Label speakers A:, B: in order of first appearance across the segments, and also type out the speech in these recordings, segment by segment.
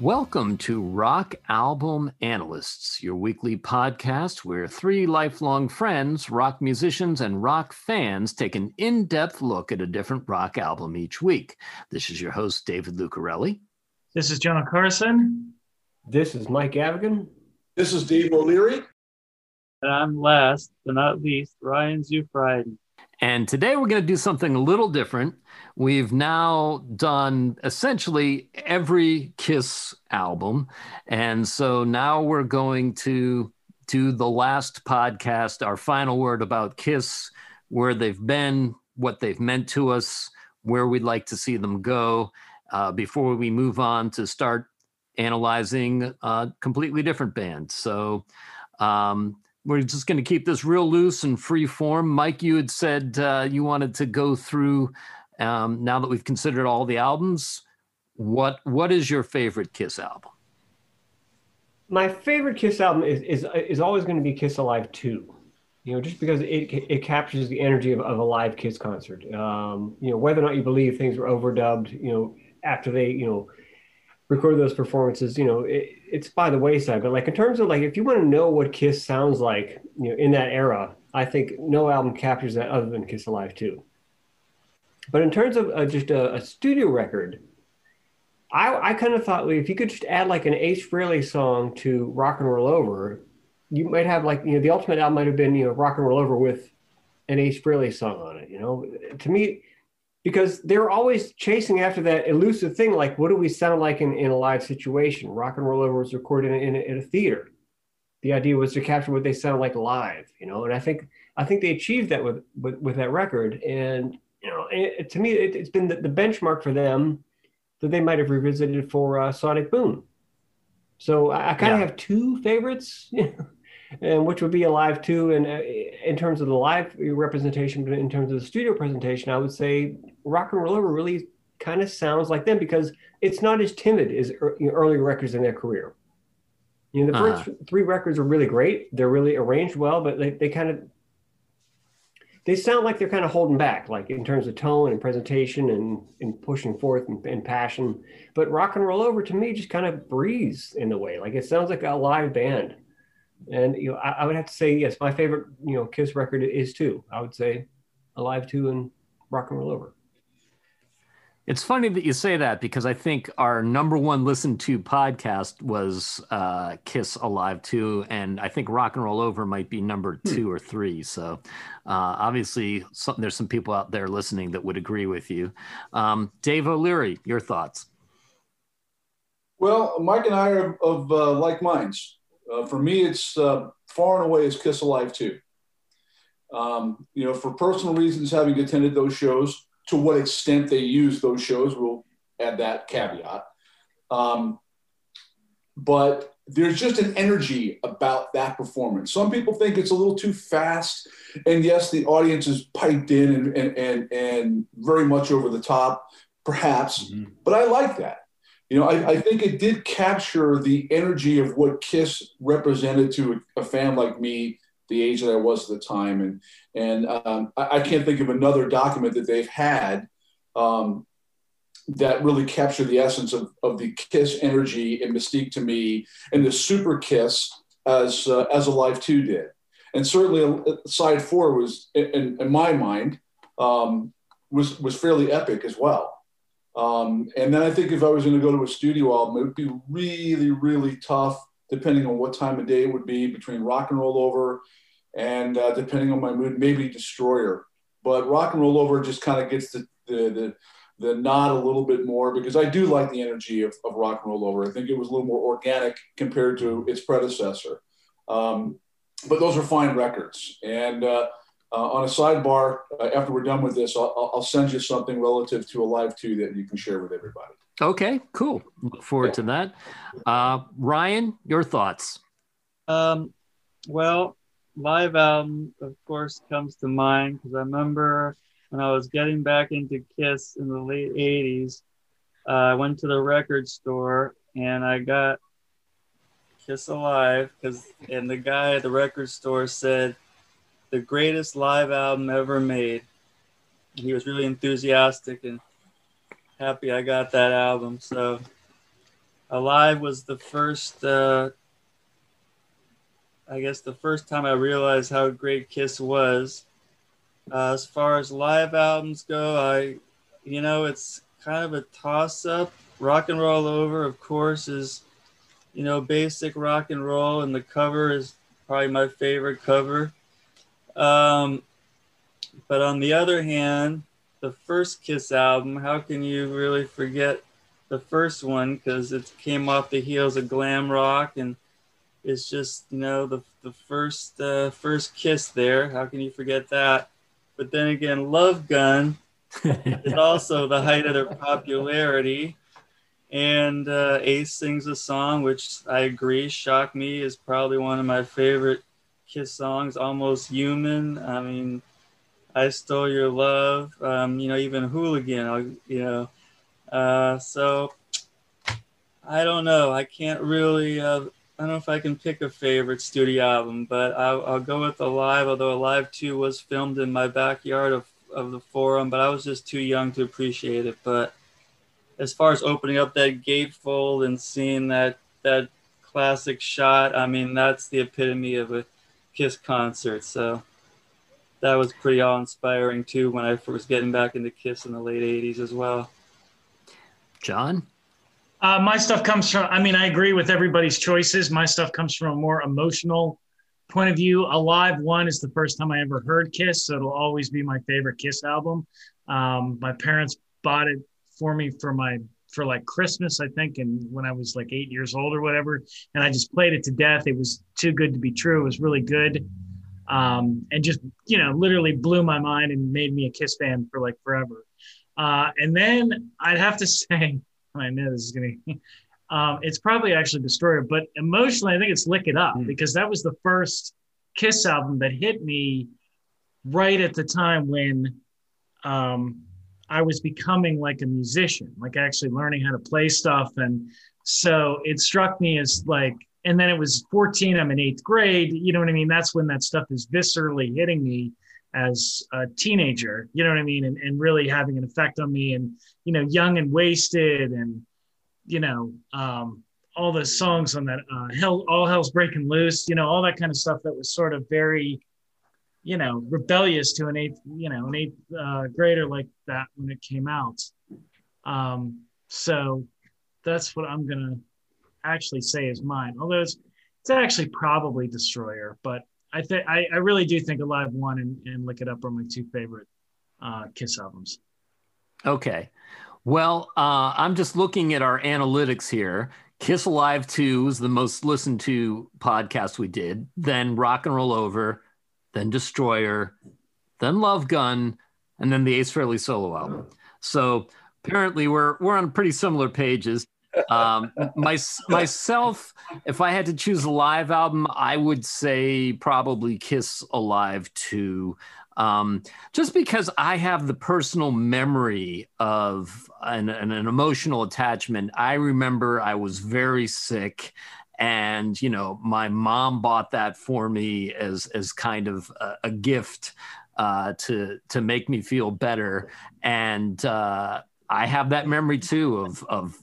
A: Welcome to Rock Album Analysts, your weekly podcast where three lifelong friends, rock musicians, and rock fans take an in depth look at a different rock album each week. This is your host, David Lucarelli.
B: This is John Carson.
C: This is Mike Gavigan.
D: This is Dave O'Leary.
E: And I'm last but not least, Ryan Zufrieden.
A: And today we're going to do something a little different. We've now done essentially every Kiss album. And so now we're going to do the last podcast, our final word about Kiss, where they've been, what they've meant to us, where we'd like to see them go, uh, before we move on to start analyzing a completely different band. So, um, we're just going to keep this real loose and free form. Mike, you had said uh, you wanted to go through. Um, now that we've considered all the albums, what what is your favorite Kiss album?
C: My favorite Kiss album is is is always going to be Kiss Alive Two. You know, just because it it captures the energy of, of a live Kiss concert. Um, you know, whether or not you believe things were overdubbed, you know, after they you know record those performances, you know, it, it's by the wayside. But like in terms of like, if you want to know what Kiss sounds like, you know, in that era, I think no album captures that other than Kiss Alive 2. But in terms of uh, just a, a, studio record, I, I kind of thought if you could just add like an Ace Frehley song to Rock and Roll Over, you might have like, you know, the ultimate album might have been, you know, Rock and Roll Over with an Ace Frehley song on it. You know, to me, because they're always chasing after that elusive thing like what do we sound like in, in a live situation? Rock and roll over was recorded in, in, a, in a theater. The idea was to capture what they sound like live you know and i think i think they achieved that with with, with that record. And you know it, to me it, has been the, the, benchmark for them that they might have revisited for uh, sonic boom. So i, I kind of yeah. have two favorites and which would be Alive 2 and uh, in terms of the live representation but in terms of the studio presentation i would say rock and roll over really kind of sounds like them because it's not as timid as early records in their career you know the uh-huh. first three records are really great they're really arranged well but they, they kind of they sound like they're kind of holding back like in terms of tone and presentation and, and pushing forth and, and passion but rock and roll over to me just kind of breathes in the way like it sounds like a live band and you know, I, I, would have to say yes. My favorite, you know, Kiss record is two. I would say Alive Two and Rock and Roll Over.
A: It's funny that you say that because I think our number one listened to podcast was uh, Kiss Alive 2, and I think Rock and Roll Over might be number hmm. two or three. So uh, obviously, some, there's some people out there listening that would agree with you. Um, Dave O'Leary, your thoughts?
D: Well, Mike and I are of uh, like minds. Uh, for me, it's uh, far and away is Kiss Alive 2. Um, you know, for personal reasons, having attended those shows, to what extent they use those shows, we'll add that caveat. Um, but there's just an energy about that performance. Some people think it's a little too fast. And yes, the audience is piped in and, and, and, and very much over the top, perhaps, mm-hmm. but I like that. You know, I, I, think it did capture the energy of what Kiss represented to a, a fan like me the age that I was at the time. And, and um, I, I, can't think of another document that they've had um, that really captured the essence of, of the Kiss energy and mystique to me and the super Kiss as, uh, as Alive 2 did. And certainly uh, side four was, in, in my mind, um, was, was fairly epic as well. Um, and then I think if I was going to go to a studio album, it would be really, really tough depending on what time of day it would be between rock and roll over and uh, depending on my mood, maybe Destroyer. But rock and roll over just kind of gets the, the, the, the, nod a little bit more because I do like the energy of, of rock and roll over. I think it was a little more organic compared to its predecessor. Um, but those are fine records. And uh, uh, on a sidebar, uh, after we're done with this, I'll, I'll, send you something relative to Alive 2 that you can share with everybody.
A: Okay, cool. Look forward yeah. to that. Uh, Ryan, your thoughts?
E: Um, well, live album, of course, comes to mind because I remember when I was getting back into Kiss in the late 80s, uh, I went to the record store and I got Kiss Alive because, and the guy at the record store said, the greatest live album ever made. He was really enthusiastic and happy I got that album. So Alive was the first, uh, I guess, the first time I realized how great Kiss was. Uh, as far as live albums go, I, you know, it's kind of a toss up. Rock and Roll Over, of course, is, you know, basic rock and roll, and the cover is probably my favorite cover. Um, but on the other hand, the first Kiss album, how can you really forget the first one? Because it came off the heels of glam rock and it's just, you know, the, the first, uh, first Kiss there. How can you forget that? But then again, Love Gun is also the height of their popularity. And uh, Ace sings a song, which I agree, Shock Me is probably one of my favorite Kiss songs, Almost Human. I mean, I Stole Your Love, um, you know, even Hooligan, you know. Uh, so I don't know. I can't really, uh, I don't know if I can pick a favorite studio album, but I'll, I'll go with Alive, although Alive 2 was filmed in my backyard of, of the forum, but I was just too young to appreciate it. But as far as opening up that gatefold and seeing that, that classic shot, I mean, that's the epitome of a Kiss concert. So that was pretty awe inspiring too when I was getting back into Kiss in the late 80s as well.
A: John?
B: Uh, my stuff comes from, I mean, I agree with everybody's choices. My stuff comes from a more emotional point of view. Alive One is the first time I ever heard Kiss, so it'll always be my favorite Kiss album. Um, my parents bought it for me for my for like Christmas, I think, and when I was like eight years old or whatever. And I just played it to death. It was too good to be true. It was really good. Um, and just, you know, literally blew my mind and made me a Kiss fan for like forever. Uh, and then I'd have to say, I know this is going to, um, it's probably actually Destroyer, but emotionally, I think it's Lick It Up mm. because that was the first Kiss album that hit me right at the time when um, I was becoming like a musician, like actually learning how to play stuff. And so it struck me as like, and then it was 14, I'm in eighth grade. You know what I mean? That's when that stuff is viscerally hitting me as a teenager, you know what I mean? And, and really having an effect on me and, you know, young and wasted and, you know, um, all the songs on that, uh, hell, all hell's breaking loose, you know, all that kind of stuff that was sort of very, you know, rebellious to an eighth, you know, an eighth uh, grader like that when it came out. Um, so that's what I'm gonna actually say is mine. Although it's it's actually probably Destroyer, but I think I really do think Alive One and, and Lick It Up are my two favorite uh, Kiss albums.
A: Okay. Well, uh, I'm just looking at our analytics here. Kiss Alive 2 was the most listened to podcast we did. Then Rock and Roll Over, then Destroyer, then Love Gun, and then the Ace Frehley solo album. So apparently we're we're on pretty similar pages. Um, my, myself, if I had to choose a live album, I would say probably Kiss Alive 2. Um, just because I have the personal memory of an, an, an emotional attachment. I remember I was very sick and you know my mom bought that for me as as kind of a, a gift uh, to to make me feel better and uh, I have that memory too of of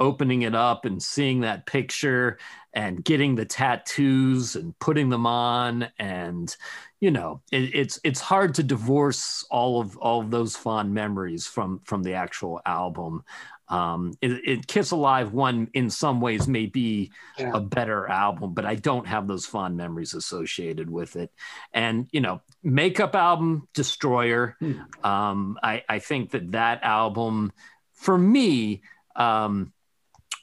A: opening it up and seeing that picture and getting the tattoos and putting them on and you know it, it's it's hard to divorce all of all of those fond memories from from the actual album um, it, it, Kiss Alive one in some ways may be yeah. a better album, but I don't have those fond memories associated with it. And you know, makeup album Destroyer. Hmm. Um, I, I think that that album, for me, um,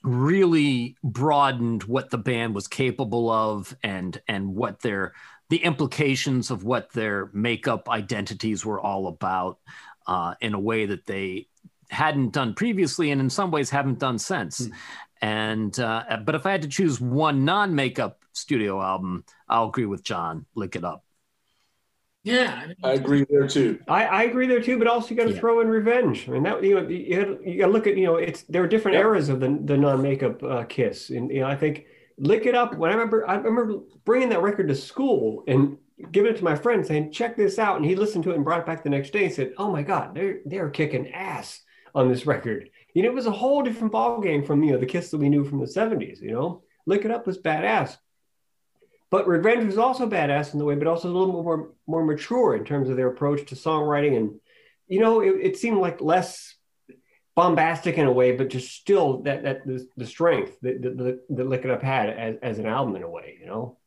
A: really broadened what the band was capable of and and what their the implications of what their makeup identities were all about uh, in a way that they hadn't done previously and in some ways haven't done since. Mm. And uh, but if I had to choose one non-makeup studio album, I'll agree with John. Lick it up.
B: Yeah,
D: I agree there too.
C: I, I agree there too, but also you got to yeah. throw in revenge. I mean that you know you, you got to look at you know it's there are different yeah. eras of the the non-makeup uh, Kiss, and you know I think lick it up. When I remember I remember bringing that record to school and giving it to my friend saying check this out, and he listened to it and brought it back the next day and said, oh my god, they're they're kicking ass on this record. You know, it was a whole different ball game from you know the Kiss that we knew from the '70s. You know, Lick It Up was badass, but Revenge was also badass in the way, but also a little more more mature in terms of their approach to songwriting, and you know, it, it seemed like less bombastic in a way, but just still that that the, the strength that, that, that Lick It Up had as, as an album in a way. You know.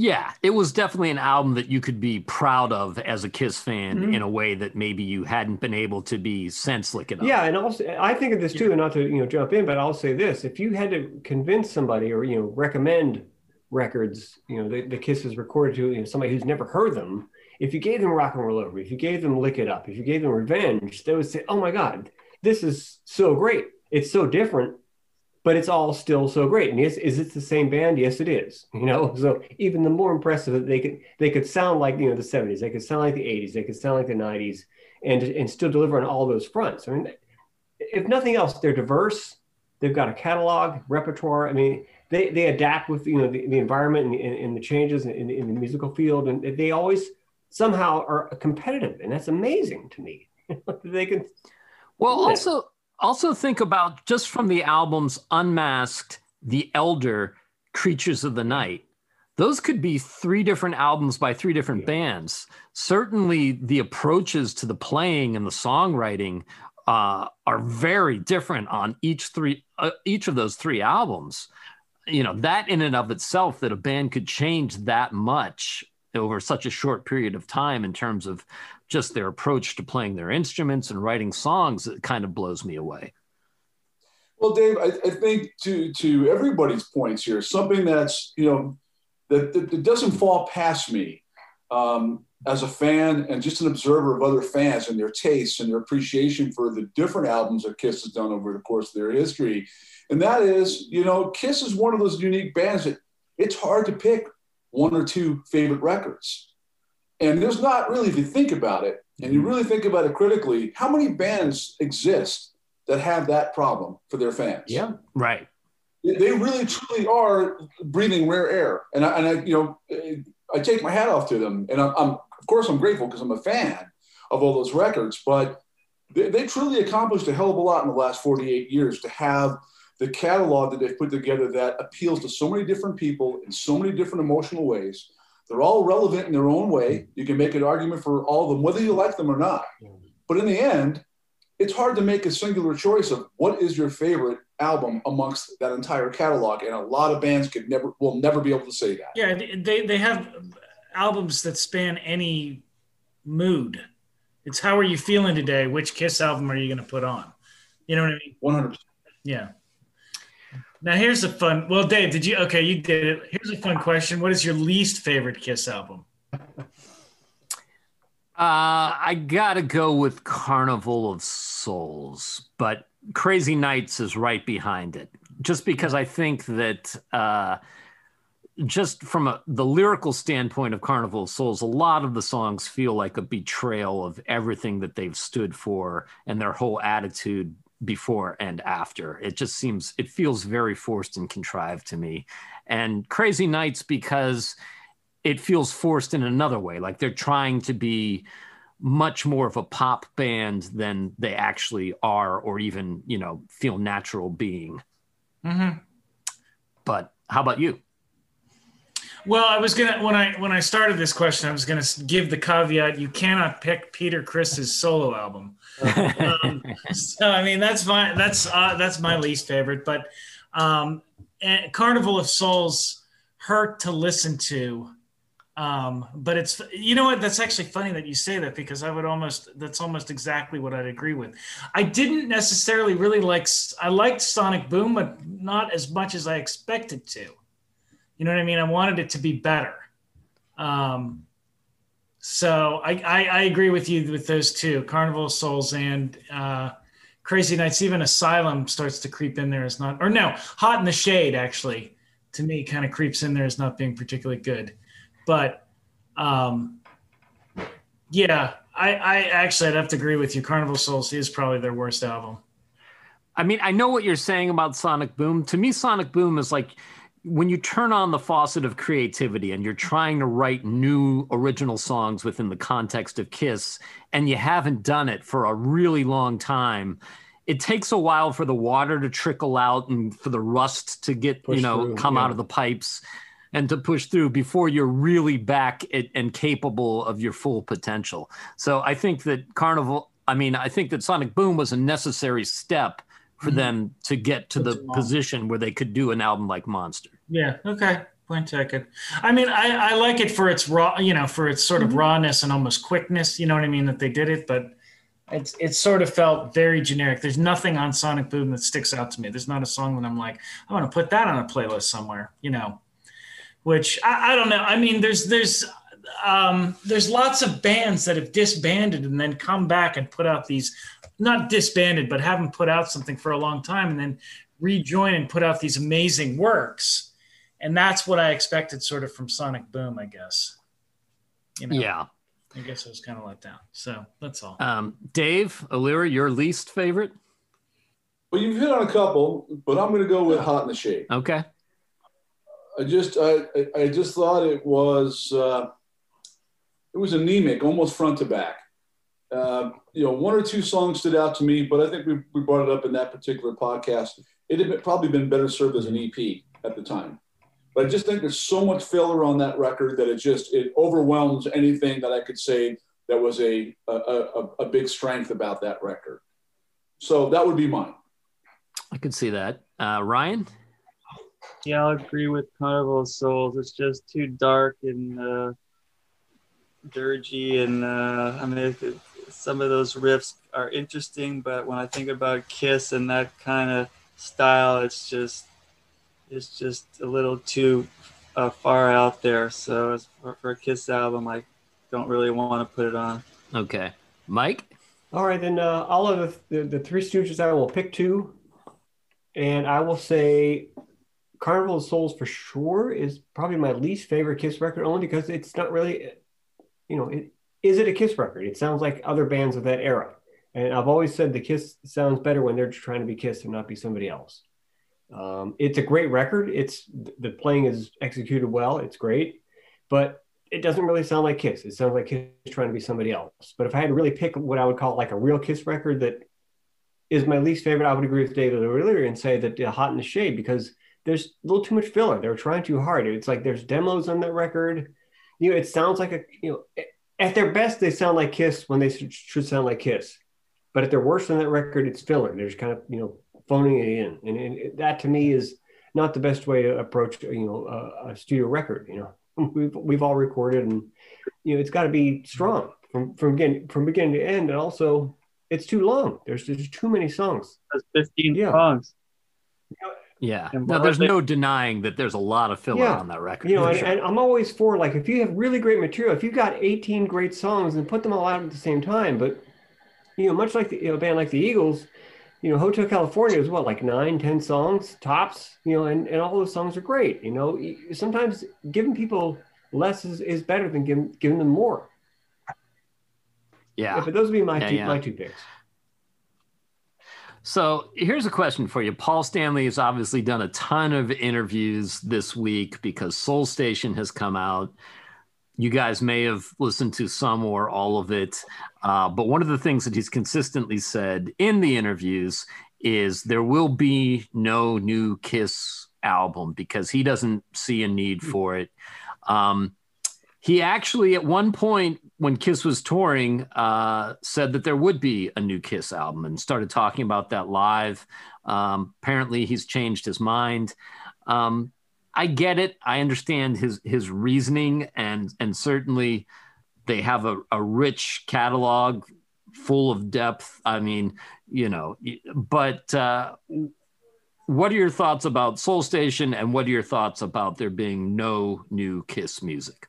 A: Yeah, it was definitely an album that you could be proud of as a Kiss fan mm-hmm. in a way that maybe you hadn't been able to be since Lick It Up.
C: Yeah, and also I think of this too, and not to you know jump in, but I'll say this: if you had to convince somebody or you know recommend records, you know the, the Kiss is recorded to you know, somebody who's never heard them, if you gave them Rock and Roll Over, if you gave them Lick It Up, if you gave them Revenge, they would say, "Oh my God, this is so great! It's so different." But it's all still so great. And yes, is it the same band? Yes, it is. You know, so even the more impressive that they could they could sound like you know the 70s, they could sound like the 80s, they could sound like the 90s, and and still deliver on all those fronts. I mean, if nothing else, they're diverse. They've got a catalog, repertoire. I mean, they they adapt with you know the, the environment and, and, and the changes in, in, the musical field, and they always somehow are competitive, and that's amazing to me. they can.
A: Well, also also think about just from the albums Unmasked, The Elder, Creatures of the Night. Those could be three different albums by three different bands. Certainly, the approaches to the playing and the songwriting uh, are very different on each three, uh, each of those three albums. You know that in and of itself, that a band could change that much over such a short period of time in terms of just their approach to playing their instruments and writing songs it kind of blows me away.
D: Well dave I, I, think to to everybody's points here something that's you know that, that, that doesn't fall past me um, as a fan and just an observer of other fans and their tastes and their appreciation for the different albums that kiss has done over the course of their history. And that is you know kiss is one of those unique bands that it's hard to pick one or two favorite records and there's not really, if you think about it, and you mm-hmm. really think about it critically, how many bands exist that have that problem for their fans?
A: Yeah, right.
D: They really, truly are breathing rare air, and I, and I you know, I take my hat off to them, and I'm, I'm of course I'm grateful because I'm a fan of all those records, but they, they truly accomplished a hell of a lot in the last 48 years to have the catalog that they've put together that appeals to so many different people in so many different emotional ways they're all relevant in their own way. You can make an argument for all of them, whether you like them or not. But in the end, it's hard to make a singular choice of what is your favorite album amongst that entire catalog. And a lot of bands could never will never be able to say that.
B: Yeah, they, they have albums that span any mood. It's how are you feeling today? Which Kiss album are you going to put on? You know what I mean?
D: 100%.
B: Yeah. Now here's a fun. Well, Dave, did you? Okay, you did it. Here's a fun question. What is your least favorite Kiss album?
A: Uh, I gotta go with Carnival of Souls, but Crazy Nights is right behind it. Just because I think that, uh, just from a, the lyrical standpoint of Carnival of Souls, a lot of the songs feel like a betrayal of everything that they've stood for and their whole attitude before and after. It just seems, it feels very forced and contrived to me. And Crazy Nights because it feels forced in another way. Like they're trying to be much more of a pop band than they actually are, or even, you know, feel natural being.
B: Mm-hmm.
A: But how about you?
B: Well, I was gonna when I when I started this question, I was gonna give the caveat: you cannot pick Peter Criss's solo album. um, so I mean, that's my that's uh, that's my least favorite. But um, Carnival of Souls hurt to listen to. Um, but it's you know what that's actually funny that you say that because I would almost that's almost exactly what I'd agree with. I didn't necessarily really like I liked Sonic Boom, but not as much as I expected to. You know what I mean? I wanted it to be better. Um, so I, I, I, agree with you with those two, Carnival of Souls and uh, Crazy Nights. Even Asylum starts to creep in there as not, or no, Hot in the Shade actually, to me, kind of creeps in there as not being particularly good. But um, yeah, I, I actually I'd have to agree with you. Carnival Souls is probably their worst album.
A: I mean, I know what you're saying about Sonic Boom. To me, Sonic Boom is like when you turn on the faucet of creativity and you're trying to write new original songs within the context of Kiss, and you haven't done it for a really long time, it takes a while for the water to trickle out and for the rust to get,
C: Push
A: you know,
C: through,
A: come
C: yeah.
A: out of the pipes and to push through before you're really back at, and capable of your full potential. So I think that Carnival, I mean, I think that Sonic Boom was a necessary step for
B: Mhm.
A: them to get to the position where they could do an album like Monster.
B: Yeah. Okay. Point taken. I mean, I, I like it for its raw, you know, for its sort of rawness and almost quickness. You know what I mean? That they did it, but it's it sort of felt very generic. There's nothing on Sonic Boom that sticks out to me. There's not a song that I'm like, I want to put that on a playlist somewhere. You know, which I, I don't know. I mean, there's there's um, there's lots of bands that have disbanded and then come back and put out these not disbanded, but haven't put out something for a long time and then rejoin and put out these amazing works. And that's what I expected sort of from Sonic Boom, I guess. You know,
A: Yeah.
B: I guess I was kind of let down. So that's all.
A: Um, Dave, O'Leary, your least favorite?
D: Well, you've hit on a couple, but I'm going to go with Hot in the Shade.
A: Okay.
D: I just I, I- I just thought it was uh, it was anemic, almost front to back. Uh, you know, one or two songs stood out to me, but I think we, we brought it up in that particular podcast. It had been- probably been better served as an EP at the time. But I just think there's so much filler on that record that it just it overwhelms anything that I could say that was a a, a, a big strength about that record. So that would be mine.
A: I could see that. Uh, Ryan?
E: Yeah, I'll agree with Carnival of Souls. It's just too dark and uh, dirgy, and uh, I mean, it, it- some of those riffs are interesting, but when I think about Kiss and that kind of style, it's just it's just a little too uh, far out there. So as for, for a Kiss album, I don't really want to put it on.
A: Okay. Mike?
C: All right, then uh, all of the, the, the Three Stooges, I will pick two. And I will say Carnival of Souls for sure is probably my least favorite Kiss record, only because it's not really, you know, it, is it a Kiss record? It sounds like other bands of that era. And I've always said the Kiss sounds better when they're trying to be Kiss and not be somebody else. Um, it's a great record. It's the playing is executed well. It's great, but it doesn't really sound like Kiss. It sounds like Kiss trying to be somebody else. But if I had to really pick what I would call like a real Kiss record that is my least favorite, I would agree with David earlier and say that uh, Hot in the Shade because there's a little too much filler. They're trying too hard. It's like there's demos on that record. You know, it sounds like a you know at their best they sound like Kiss when they should sound like Kiss, but at their worst on that record, it's filler. They're just kind of you know phoning it in, and, and that to me is not the best way to approach you know a, a studio record. You know, we've we've all recorded, and you know it's got to be strong from from beginning from beginning to end, and also it's too long. There's there's too many songs.
E: That's 15
C: Yeah.
E: songs.
A: Yeah.
E: And
A: No, there's no denying that there's a lot of filler
C: Yeah.
A: on that record.
C: You know, and,
A: sure.
C: and I'm always for like if you have really great material, if you've got 18 great songs and put them all out at the same time, but you know, much like the, you know, a band like the Eagles, you know, Hotel California is what like nine, ten songs tops, you know, and, and all those songs are great. You know, sometimes giving people less is, is better than giving giving them more.
A: yeah.
C: Yeah, but those would be my
A: Yeah,
C: two
A: yeah.
C: my two picks.
A: So here's a question for you. Paul Stanley has obviously done a ton of interviews this week because Soul Station has come out. You guys may have listened to some or all of it. Uh, but one of the things that he's consistently said in the interviews is there will be no new Kiss album because he doesn't see a need for it. Um, he actually, at one point, when Kiss was touring, uh, said that there would be a new Kiss album and started talking about that live. Um, apparently, he's changed his mind. Um, I get it. I understand his his reasoning, and and certainly they have a, a rich catalog full of depth. I mean, you know, but uh, what are your thoughts about Soul Station, and what are your thoughts about there being no new Kiss music?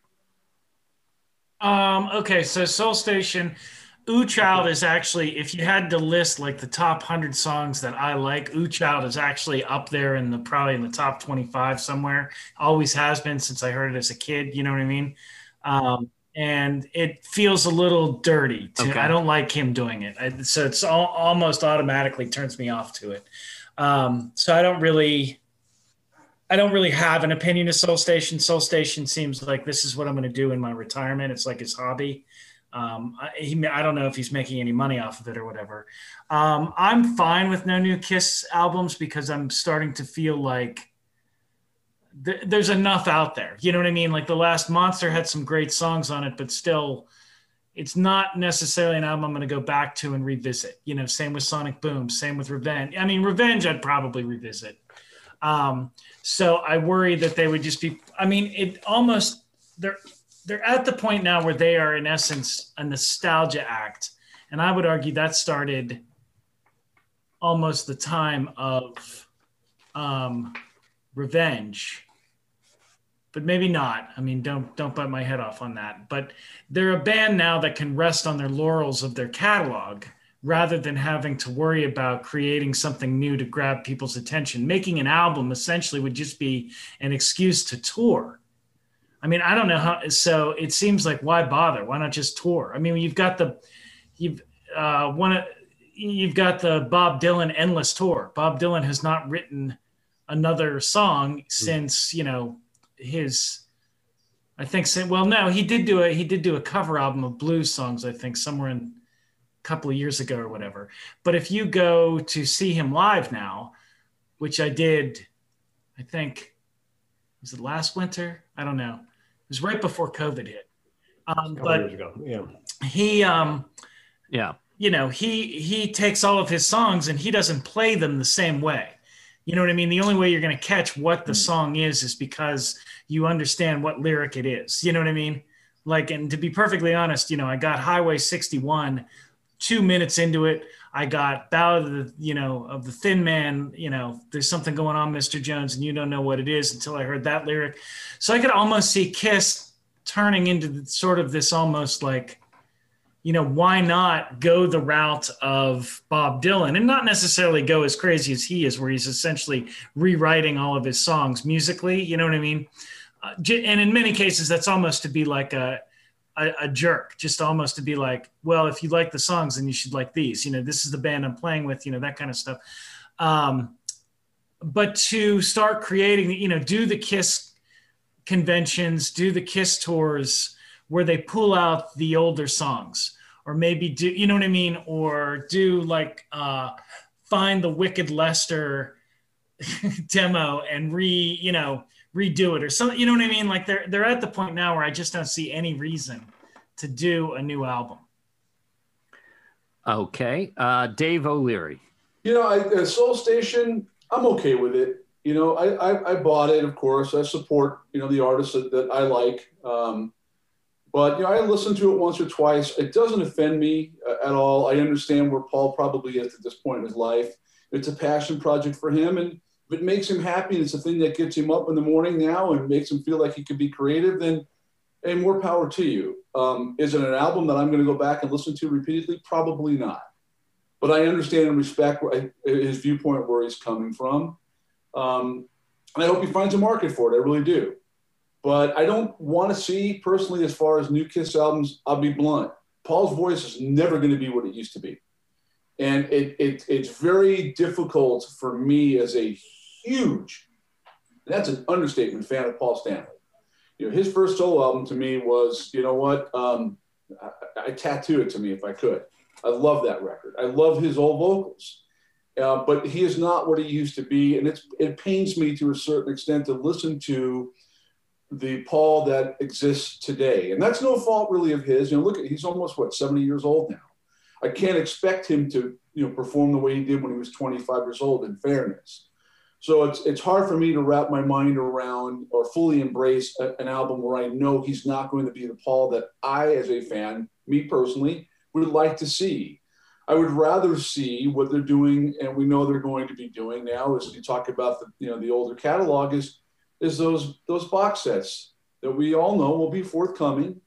B: Um, okay, so Soul Station, Ooh Child is actually, if you had to list like the top hundred songs that I like, Ooh Child is actually up there in the probably in the top twenty-five somewhere. Always has been since I heard it as a kid. You know what I mean? Um, and it feels a little dirty. To,
A: Okay.
B: I don't like him doing it, I, so it's all, almost automatically turns me off to it. Um, so I don't really. I don't really have an opinion of Soul Station. Soul Station seems like this is what I'm going to do in my retirement. It's like his hobby. Um, he, I don't know if he's making any money off of it or whatever. Um, I'm fine with no new Kiss albums because I'm starting to feel like th- there's enough out there. You know what I mean? Like the last Monster had some great songs on it, but still, it's not necessarily an album I'm going to go back to and revisit. You know, same with Sonic Boom, same with Revenge. I mean, Revenge I'd probably revisit. Um, so I worry that they would just be. I mean, it almost they're they're at the point now where they are in essence a nostalgia act, and I would argue that started almost the time of um, Revenge but maybe not. I mean, don't don't bite my head off on that. But they're a band now that can rest on their laurels of their catalog rather than having to worry about creating something new to grab people's attention. Making an album essentially would just be an excuse to tour. I mean, I don't know how. So it seems like why bother? Why not just tour? I mean, you've got the you've uh, one you've got the Bob Dylan endless tour. Bob Dylan has not written another song since you know his I think well no he did do a he did do a cover album of blues songs I think somewhere in a couple of years ago or whatever. But if you go to see him live now, which I did, I think was it last winter? I don't know. It was right before COVID hit. Um, but yeah, he um,
A: yeah,
B: you know he he takes all of his songs and he doesn't play them the same way. You know what I mean? The only way you're going to catch what the hmm. song is is because you understand what lyric it is. You know what I mean? Like, and to be perfectly honest, you know, I got Highway 61 two minutes into it. I got Ballad of the, you know, of the Thin Man, you know, there's something going on, Mr. Jones, and you don't know what it is until I heard that lyric. So I could almost see Kiss turning into sort of this almost like you know, why not go the route of Bob Dylan and not necessarily go as crazy as he is, where he's essentially rewriting all of his songs musically? You know what I mean? Uh, and in many cases, that's almost to be like a, a, a, jerk, just almost to be like, well, if you like the songs, then you should like these. You know, this is the band I'm playing with, you know, that kind of stuff. Um, but to start creating, you know, do the Kiss conventions, do the Kiss tours where they pull out the older songs or maybe do you know what i mean or do like uh find the wicked lester demo and re you know redo it or something you know what i mean like they're they're at the point now where i just don't see any reason to do a new album
A: okay uh dave o'leary
D: you know I, soul station i'm okay with it you know I, I, I bought it of course i support you know the artists that, that i like um but you know, I listened to it once or twice. It doesn't offend me uh, at all. I understand where Paul probably is at this point in his life. It's a passion project for him, and if it makes him happy and it's a thing that gets him up in the morning now and makes him feel like he could be creative, then hey, more power to you. Um, is it an album that I'm going to go back and listen to repeatedly? Probably not. But I understand and respect his viewpoint where he's coming from. Um, and I hope he finds a market for it. I really do. But I don't want to see personally, as far as new Kiss albums, I'll be blunt. Paul's voice is never going to be what it used to be. And it, it, it's very difficult for me as a huge, that's an understatement, fan of Paul Stanley. You know, his first solo album to me was, you know what, um, I, I tattoo it to me if I could. I love that record. I love his old vocals. Uh, but he is not what he used to be. And it's, it pains me to a certain extent to listen to the Paul that exists today. And that's no fault really of his. You know, look at he's almost what 70 years old now. I can't expect him to, you know, perform the way he did when he was 25 years old in fairness. So it's it's hard for me to wrap my mind around or fully embrace a, an album where I know he's not going to be the Paul that I as a fan, me personally, would like to see. I would rather see what they're doing, and we know they're going to be doing now. As you talk about the you know the older catalog, is is those those box sets that we all know will be forthcoming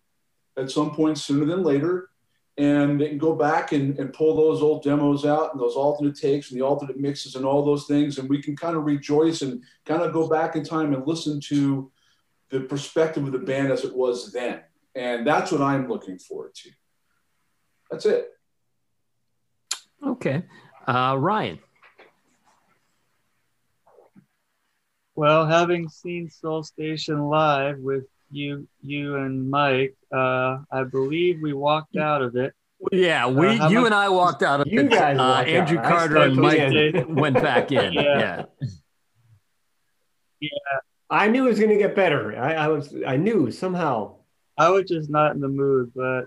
D: at some point sooner than later and they can go back and, and pull those old demos out and those alternate takes and the alternate mixes and all those things. And we can kind of rejoice and kind of go back in time and listen to the perspective of the band as it was then. And that's what i'm looking forward to. That's it.
A: Okay. Uh, ryan.
E: Well, having seen Soul Station live with you, you and Mike, uh, I believe we walked out of it.
A: Yeah, we,
E: Uh,
A: you
E: much-
A: and I walked out of
C: You
A: it.
C: guys
A: uh,
C: walked
A: Andrew
C: out.
A: Carter and Mike
C: the
A: went back in.
E: Yeah.
A: yeah.
C: I knew it was going to get better. I, I was, I knew somehow.
E: I was just not in the mood, but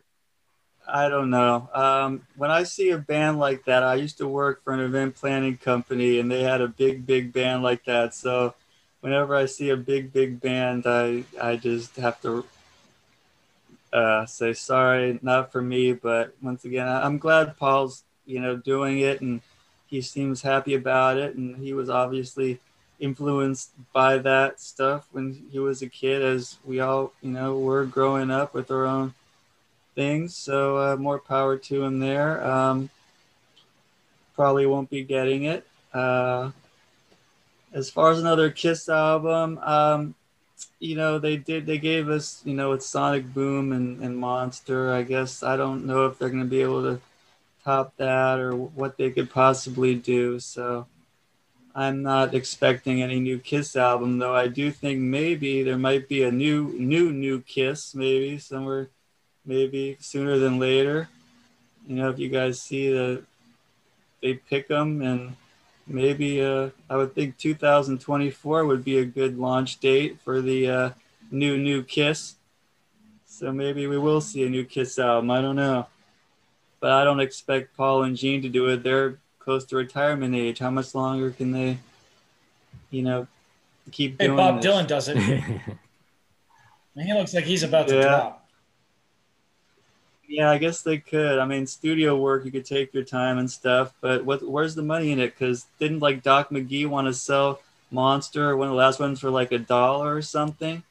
E: I don't know. Um, when I see a band like that, I used to work for an event planning company, and they had a big, big band like that. So, whenever I see a big, big band, I I just have to uh, say sorry, not for me. But once again, I'm glad Paul's you know doing it, and he seems happy about it, and he was obviously influenced by that stuff when he was a kid, as we all, you know, were growing up with our own things. So uh, more power to him there. Um, probably won't be getting it. Uh, as far as another Kiss album, um, you know, they did. They gave us, you know, with Sonic Boom and, and Monster. I guess I don't know if they're going to be able to top that or what they could possibly do. So. I'm not expecting any new Kiss album, though. I do think maybe there might be a new, new, new Kiss, maybe somewhere, maybe sooner than later. You know, if you guys see the, they pick them, and maybe uh, I would think 2024 would be a good launch date for the uh, new, new Kiss. So maybe we will see a new Kiss album. I don't know, but I don't expect Paul and Gene to do it. They're close to retirement age. How much longer can they, you know, keep
B: Hey,
E: doing
B: Bob
E: this?
B: Dylan does it. he looks like he's about to
E: Yeah.
B: drop.
E: Yeah, I guess they could. I mean, studio work, you could take your time and stuff, but what? Where's the money in it? Because didn't like Doc McGhee want to sell Monster, one of the last ones, for like a dollar or something?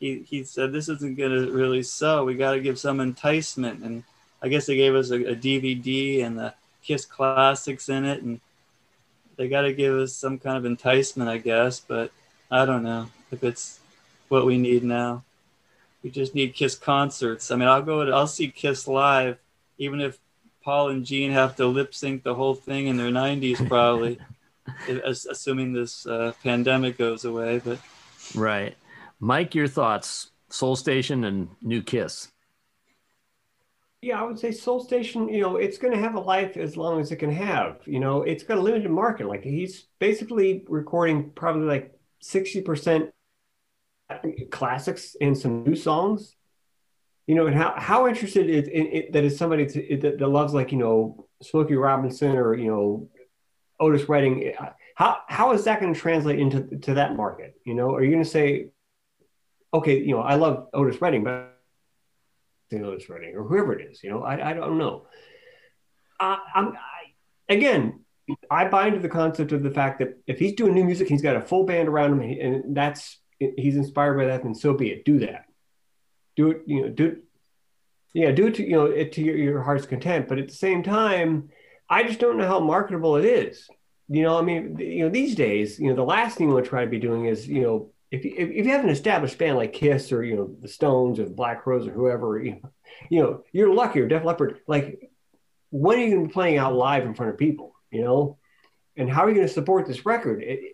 E: He he said this isn't gonna really sell. We got to give some enticement, and I guess they gave us a, a DVD and the Kiss classics in it, and they got to give us some kind of enticement, I guess. But I don't know if it's what we need now. We just need Kiss concerts. I mean, I'll go. To, I'll see Kiss live, even if Paul and Gene have to lip sync the whole thing in their 90s, probably, assuming this uh, pandemic goes away. But
A: right. Mike, your thoughts? Soul Station and New Kiss.
C: Yeah, I would say Soul Station, you know, it's going to have a life as long as it can have. You know, it's got a limited market. Like he's basically recording probably like 60% classics and some new songs. You know, and how, how interested is in, in, that is somebody to, that, that loves like, you know, Smokey Robinson or, you know, Otis Redding. How, how is that going to translate into to that market? You know, are you going to say, okay, you know, I love Otis Redding, but Otis Redding or whoever it is. You know, I, I don't know. I, I'm I, again. I buy into the concept of the fact that if he's doing new music, he's got a full band around him, and that's he's inspired by that. Then so be it. Do that. Do it. You know. Do. It, yeah. Do it to you know it to your, your heart's content. But at the same time, I just don't know how marketable it is. You know, I mean, you know, these days, you know, the last thing you want to try to be doing is, you know, if you, if you have an established band like Kiss or you know the Stones or the Black Crowes or whoever, you know, you know you're lucky or Def Leppard. Like, when are you going to be playing out live in front of people? You know, and how are you going to support this record? It,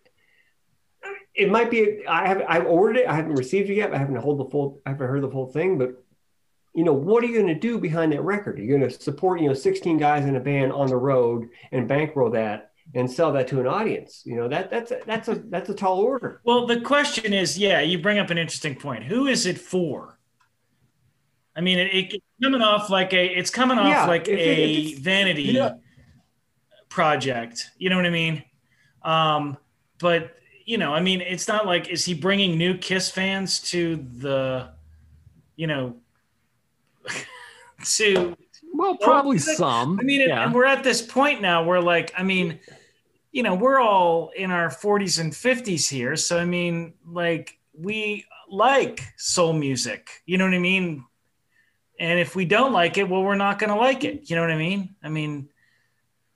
C: it might be. I have I've ordered it. I haven't received it yet. I haven't hold the full. I haven't heard the full thing, but you know what are you going to do behind that record? Are You're going to support you know 16 guys in a band on the road and bankroll that and sell that to an audience. You know that that's a, that's a that's a tall order.
B: Well, the question is, yeah, you bring up an interesting point. Who is it for? I mean, it, it's coming off like a it's coming off
C: Yeah,
B: like a vanity
D: Yeah.
B: project. You know what I mean? Um, but you know, I mean, it's not like is he bringing new Kiss fans to the, you know, to
A: Well, probably
B: Well,
A: some.
B: I mean,
A: yeah.
B: and we're at this point now where, like, I mean, you know, we're all in our 40s and 50s here. So, I mean, like, we like soul music. You know what I mean? And if we don't like it, well, we're not going to like it. You know what I mean? I mean,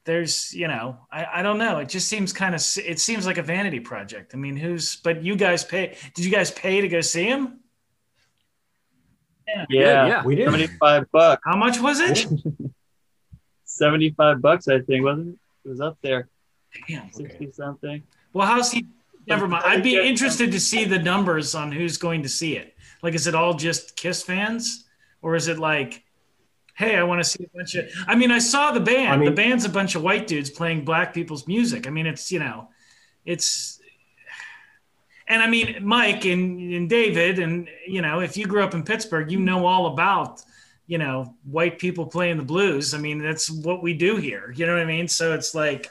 B: there's, you know, I, I don't know. It just seems kind of, it seems like a vanity project. I mean, who's, but you guys pay, did you guys pay to go see him?
E: yeah,
A: yeah.
C: We did.
E: 75 bucks.
B: How much was it?
E: 75 bucks, I think, wasn't it? It was up there,
B: Damn.
E: 60 something.
B: Well, how's he? Never mind. I'd be interested to see the numbers on who's going to see it. Like, is it all just Kiss fans, or is it like, hey, I want to see a bunch of? I mean, I saw the band.
C: I mean-
B: the band's a bunch of white dudes playing black people's music. I mean, it's you know, it's. And I mean, Mike and, and David, and you know, if you grew up in Pittsburgh, you know all about, you know, white people playing the blues. I mean, that's what we do here. You know what I mean? So it's like,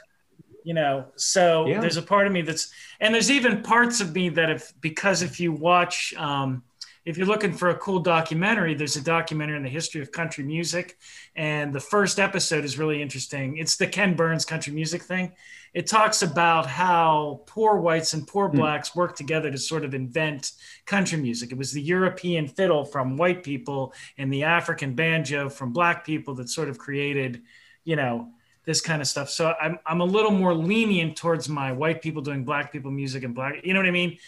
B: you know so
C: Yeah.
B: there's a part of me that's and there's even parts of me that if because if you watch um, if you're looking for a cool documentary there's a documentary on the history of country music and the first episode is really interesting. It's the ken burns country music thing. It talks about how poor whites and poor hmm. blacks worked together to sort of invent country music. It was the european fiddle from white people and the african banjo from black people that sort of created you know this kind of stuff. So I'm I'm a little more lenient towards my white people doing black people music and black, you know what I mean?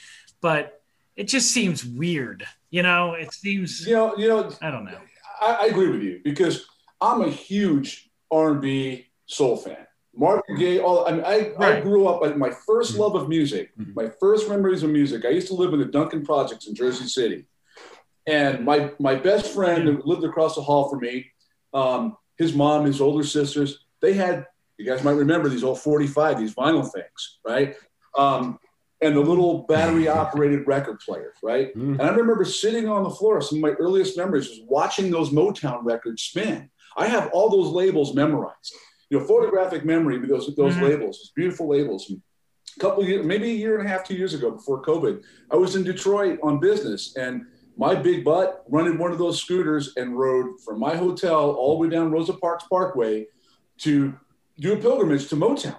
B: But it just seems weird, you know. It seems
D: You know, you know,
B: I don't know.
D: I, I agree with you because I'm a huge R&B soul fan. Marvin Gaye, all I mean, I, I grew up. like, My first love of music,
A: Mhm.
D: my first memories of music. I used to live in the Duncan Projects in Jersey City, and my my best friend that lived across the hall from me, um, his mom, his older sisters, they had. You guys might remember these old 45, these vinyl things, right? Um, and the little battery operated record players, right?
C: Mm.
D: And I remember sitting on the floor. Some of my earliest memories was watching those Motown records spin. I have all those labels memorized. You know, photographic memory with those those
B: Mhm.
D: labels, those beautiful labels. And a couple of years, maybe a year and a half, two years ago, before COVID, I was in Detroit on business, and my big butt rented one of those scooters and rode from my hotel all the way down Rosa Parks Parkway to do a pilgrimage to Motown.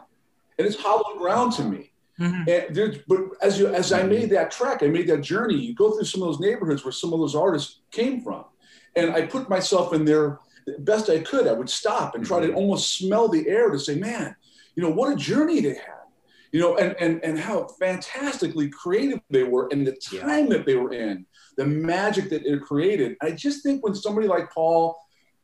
D: And it's hollow ground to me.
B: Mhm.
D: And there's, but as you as I made that trek, I made that journey. You go through some of those neighborhoods where some of those artists came from, and I put myself in there best I could. I would stop and try to almost smell the air to say, "Man, you know what a journey they had." You know, and and and how fantastically creative they were, and the time that they were in, the magic that it created. I just think when somebody like Paul,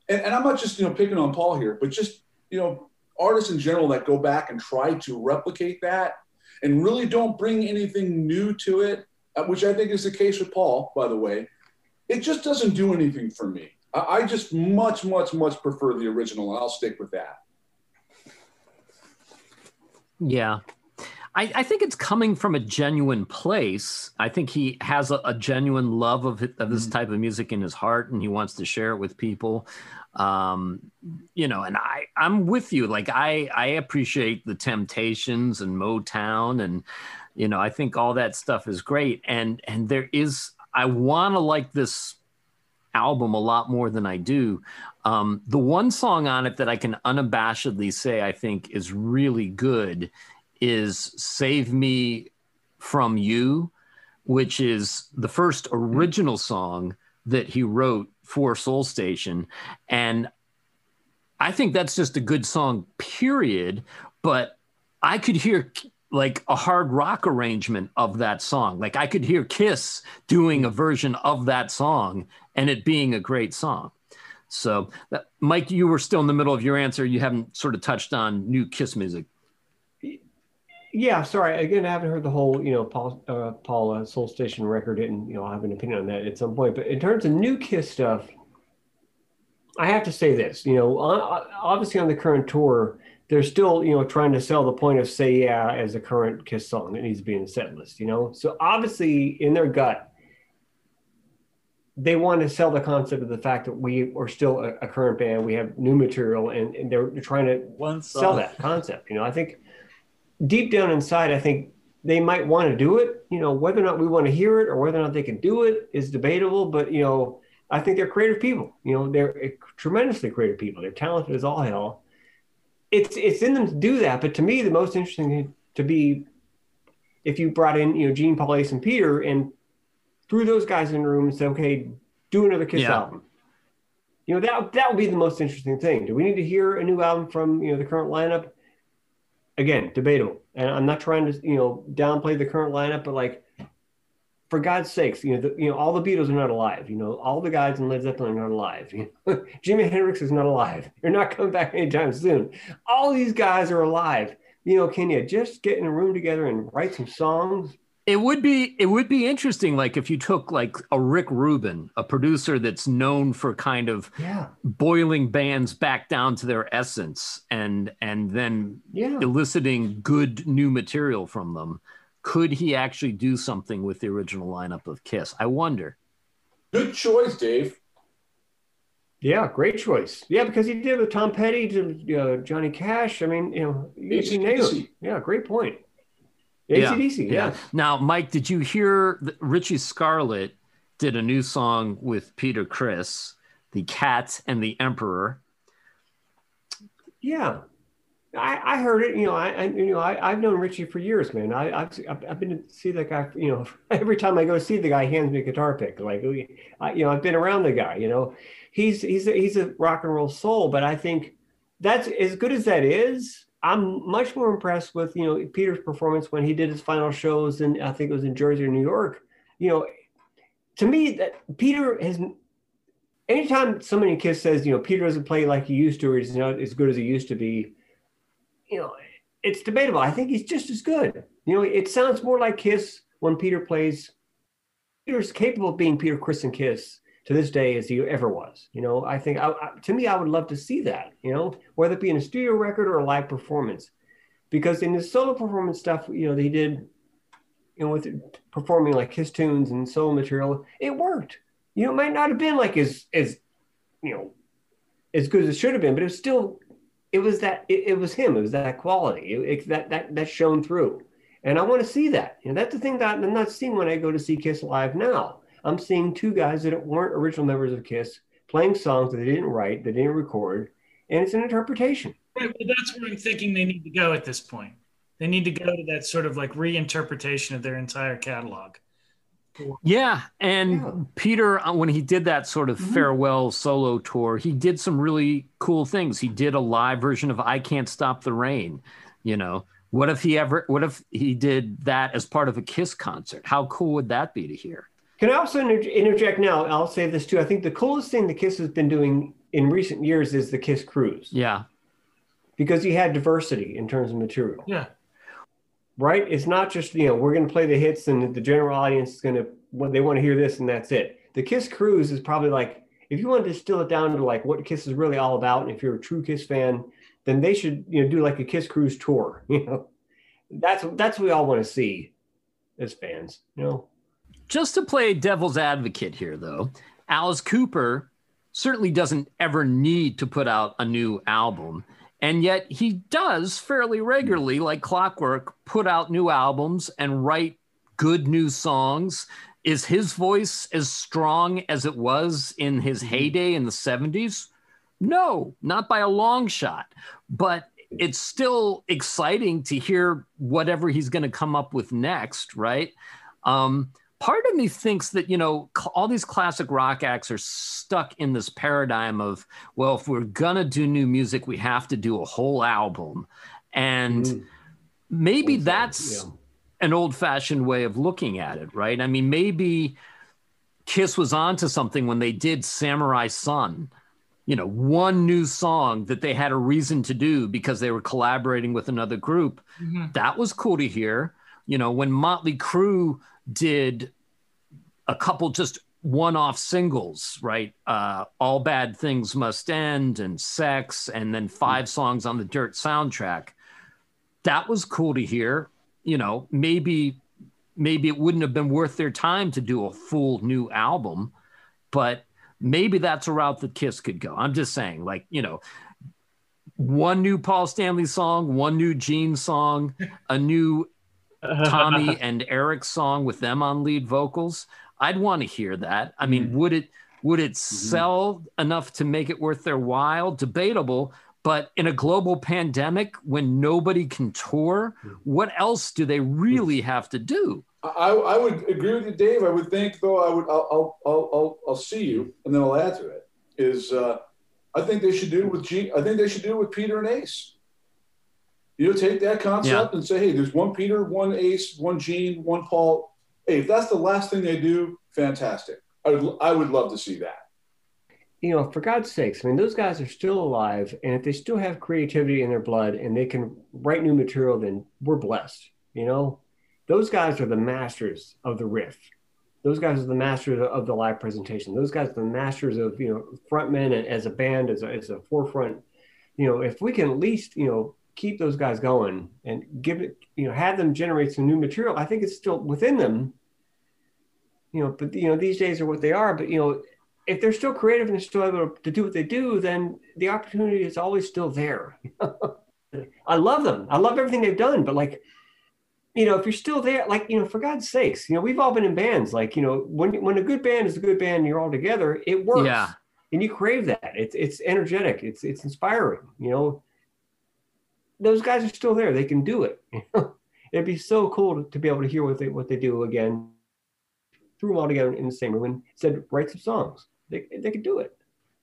D: and, and I'm not just you know picking on Paul here, but just you know artists in general that go back and try to replicate that and really don't bring anything new to it, uh, which I think is the case with Paul, by the way, it just doesn't do anything for me. I, I just much, much, much prefer the original, and I'll stick with that.
A: Yeah. I, I think it's coming from a genuine place. I think he has a, a genuine love of, of this type of music in his heart and he wants to share it with people. Um, you know, and I, I'm with you. Like I, I appreciate the temptations and Motown and, you know, I think all that stuff is great. And, and there is, I want to like this album a lot more than I do. Um, the one song on it that I can unabashedly say I think is really good is Save Me From You, which is the first original song that he wrote for Soul Station. And I think that's just a good song, period. But I could hear like a hard rock arrangement of that song. Like I could hear Kiss doing a version of that song and it being a great song. So, that, Mike, you were still in the middle of your answer. You haven't sort of touched on new Kiss music.
C: Yeah, sorry. Again, I haven't heard the whole, you know, Paul, uh, Paul uh, Soul Station record, and you know, I have an opinion on that at some point. But in terms of new Kiss stuff, I have to say this. You know, on, obviously on the current tour, they're still, you know, trying to sell the point of "Say Yeah" as a current Kiss song that needs to be in the set list. You know, so obviously in their gut, they want to sell the concept of the fact that we are still a, a current band. We have new material, and, and they're, they're trying to
E: One
C: sell that concept. You know, I think deep down inside, I think they might want to do it. You know, whether or not we want to hear it or whether or not they can do it is debatable. But you know, I think they're creative people. You know, they're tremendously creative people. They're talented as all hell. It's it's in them to do that. But to me, the most interesting thing to be if you brought in you know Gene, Paul, Ace, and Peter and threw those guys in the room and said, okay, do another Kiss
A: Yeah.
C: album. You know, that that would be the most interesting thing. Do we need to hear a new album from you know the current lineup? Again, debatable. And I'm not trying to you know downplay the current lineup, but like for God's sakes, you know, the, you know, all the Beatles are not alive. You know, all the guys in Led Zeppelin are not alive. You know, Jimi Hendrix is not alive. They're not coming back anytime soon. All these guys are alive. you know, can you just get in a room together and write some songs?
A: It would be it would be interesting, like if you took like a Rick Rubin, a producer that's known for kind of
C: Yeah.
A: boiling bands back down to their essence and and then
C: Yeah.
A: eliciting good new material from them. Could he actually do something with the original lineup of Kiss? I wonder.
D: Good choice, Dave.
C: Yeah, great choice. Yeah, because he did with Tom Petty to uh, Johnny Cash. I mean, you know, you, you nailed it.
D: AC/DC.
C: Yeah, great point.
A: Yeah,
C: ACDC, yeah.
A: Now, Mike, did you hear that Richie Scarlett did a new song with Peter Criss, The Cat and the Emperor?
C: Yeah. I, I heard it, you know, I, I you know, I, I've known Richie for years, man. I, I've, I've been to see that guy, you know, every time I go see the guy, he hands me a guitar pick. Like, I, you know, I've been around the guy, you know, he's, he's, a, he's a rock and roll soul, but I think that's as good as that is. I'm much more impressed with, you know, Peter's performance when he did his final shows and I think it was in Jersey or New York. You know, to me, that Peter has anytime somebody in Kiss says, you know, Peter doesn't play like he used to, or he's not as good as he used to be, you know, it's debatable. I think he's just as good. You know, it sounds more like Kiss when Peter plays. Peter's capable of being Peter Criss and Kiss to this day as he ever was. You know, I think I, I, to me, I would love to see that. You know, whether it be in a studio record or a live performance, because in his solo performance stuff, you know, they did, you know, with performing like Kiss tunes and solo material, it worked. You know, it might not have been like as as you know as good as it should have been, but it was still it was that it, it was him. It was that quality. It, it, that that that shone through, and I want to see that. You know, that's the thing that I'm not seeing when I go to see Kiss live now. I'm seeing two guys that weren't original members of Kiss playing songs that they didn't write, they didn't record, and it's an interpretation.
B: Right, well, that's where I'm thinking they need to go at this point. They need to go to that sort of like reinterpretation of their entire catalog.
A: Yeah, and
C: Yeah.
A: Peter, uh, when he did that sort of
C: Mhm.
A: farewell solo tour, he did some really cool things. He did a live version of "I Can't Stop the Rain." You know, what if he ever? What if he did that as part of a Kiss concert? How cool would that be to hear?
C: Can I also inter- interject now? I'll say this too. I think the coolest thing the Kiss has been doing in recent years is the Kiss Cruise
A: Yeah,
C: because you had diversity in terms of material.
B: Yeah.
C: right? It's not just you know we're going to play the hits and the general audience is going to what they want to hear this and that's it. The Kiss Cruise is probably like if you want to distill it down to like what Kiss is really all about, and if you're a true Kiss fan, then they should you know do like a Kiss Cruise tour. You know, that's that's what we all want to see as fans. You know,
A: just to play devil's advocate here, though, Alice Cooper certainly doesn't ever need to put out a new album. And yet he does fairly regularly, like clockwork, put out new albums and write good new songs. Is his voice as strong as it was in his heyday in the 70s? No, not by a long shot. But it's still exciting to hear whatever he's going to come up with next, right? Um, part of me thinks that you know all these classic rock acts are stuck in this paradigm of well if we're gonna do new music we have to do a whole album and
C: Mm.
A: maybe
C: Also,
A: that's
C: yeah.
A: an old-fashioned way of looking at it right i mean maybe kiss was onto something when they did Samurai Son you know one new song that they had a reason to do because they were collaborating with another group
B: Mhm.
A: that was cool to hear. You know, when Motley Crue did a couple just one-off singles, right? Uh, All Bad Things Must End and Sex, and then five songs on the Dirt soundtrack. That was cool to hear. You know, maybe maybe it wouldn't have been worth their time to do a full new album, but maybe that's a route that Kiss could go. I'm just saying, like, you know, one new Paul Stanley song, one new Gene song, a new Tommy and Eric song with them on lead vocals. I'd want to hear that. I mean, mm-hmm. would it would it mm-hmm. sell enough to make it worth their while? Debatable. But in a global pandemic, when nobody can tour, mm-hmm. what else do they really have to do?
D: I, I would agree with you, Dave. I would think, though, I would, I'll, I'll, I'll, I'll, I'll see you, and then I'll add to it. Is uh, I think they should do it with G. I think they should do with Peter and Ace. You know, take that concept and say, hey, there's one Peter, one Ace, one Gene, one Paul. Hey, if that's the last thing they do, fantastic. I would, I would love to see that.
C: you know, for God's sakes, I mean, those guys are still alive, and if they still have creativity in their blood and they can write new material, then we're blessed. You know, those guys are the masters of the riff. Those guys are the masters of the live presentation. Those guys are the masters of you know frontmen and as a band, as a, as a forefront. You know, if we can at least you know keep those guys going and give it, you know, have them generate some new material, I think it's still within them. You know, but you know these days are what they are. But you know, if they're still creative and they're still able to do what they do, then the opportunity is always still there. I love them. I love everything they've done. But like, you know, if you're still there, like, you know, for God's sakes, you know, we've all been in bands. Like, you know, when when a good band is a good band and you're all together, it works.
A: Yeah.
C: And you crave that. It's it's energetic. It's it's inspiring. You know, those guys are still there. They can do it. It'd be so cool to, be able to hear what they what they do again. Threw them all together in the same room and said, write some songs. They they could do it.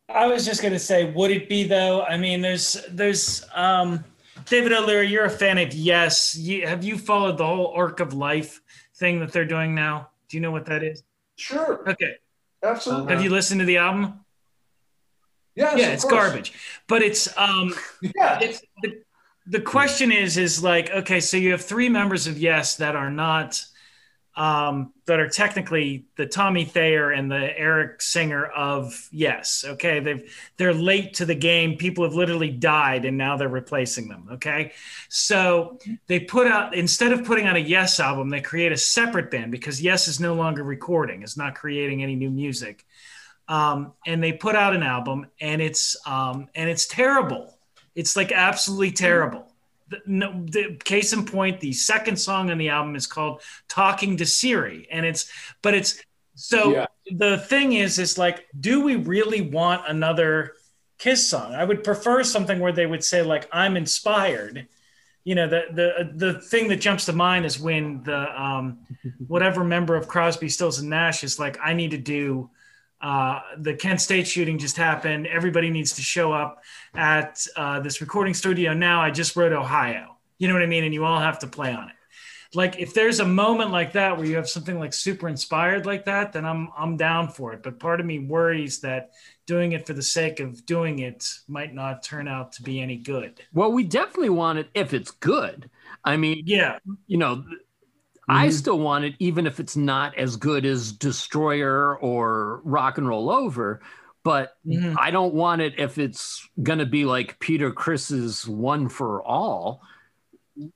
B: I was just gonna say, would it be though? I mean, there's there's um David O'Leary, you're a fan of Yes. You, have you followed the whole Arc of Life thing that they're doing now? Do you know what that is?
D: Sure,
B: Okay.
D: absolutely.
B: Have you listened to the album?
D: yes,
B: yeah, it's
D: course.
B: garbage. But it's um
D: Yeah,
B: it's the, the question is is like okay so you have three members of yes that are not um that are technically the tommy thayer and the eric singer of yes okay? They've they're late to the game. People have literally died and now they're replacing them okay? So they put out instead of putting out a yes album they create a separate band because yes is no longer recording it's not creating any new music. Um, and they put out an album and it's um, and it's terrible it's like absolutely terrible. The, no, the case in point, the second song on the album is called "Talking to Siri," and it's but it's so
D: Yeah.
B: the thing is, is like, do we really want another Kiss song? I would prefer something where they would say like, "I'm inspired." You know, the the the thing that jumps to mind is when the um, whatever member of Crosby, Stills and Nash is like, "I need to do." Uh, the Kent State shooting just happened. Everybody needs to show up at uh, this recording studio now. I just wrote Ohio. You know what I mean? And you all have to play on it. Like if there's a moment like that where you have something like super inspired like that, then I'm I'm down for it. But part of me worries that doing it for the sake of doing it might not turn out to be any good.
A: Well, we definitely want it if it's good. I mean,
B: Yeah,
A: you know, I still want it even if it's not as good as Destroyer or Rock and Roll Over. But
B: Mhm.
A: I don't want it if it's going to be like Peter Criss's One for All,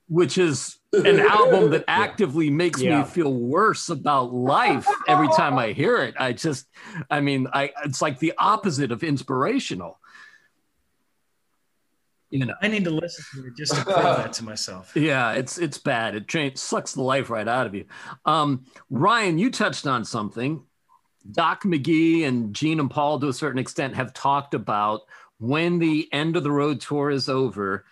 A: which is an album that actively makes
C: Yeah.
A: me feel worse about life every time I hear it. I just, I mean, I it's like the opposite of inspirational. You know.
B: I need to listen to it just to prove that to myself.
A: Yeah, it's it's bad. It cha- sucks the life right out of you. Um, Ryan, you touched on something. Doc McGhee and Gene and Paul, to a certain extent, have talked about when the end of the road tour is over,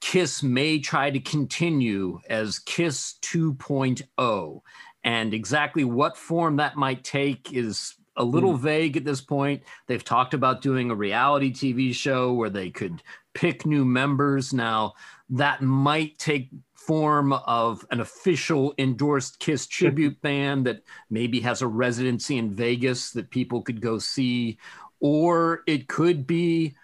A: Kiss may try to continue as Kiss 2.0. And exactly what form that might take is a little vague at this point. They've talked about doing a reality TV show where they could pick new members. Now, that might take form of an official endorsed Kiss tribute band that maybe has a residency in Vegas that people could go see, or it could be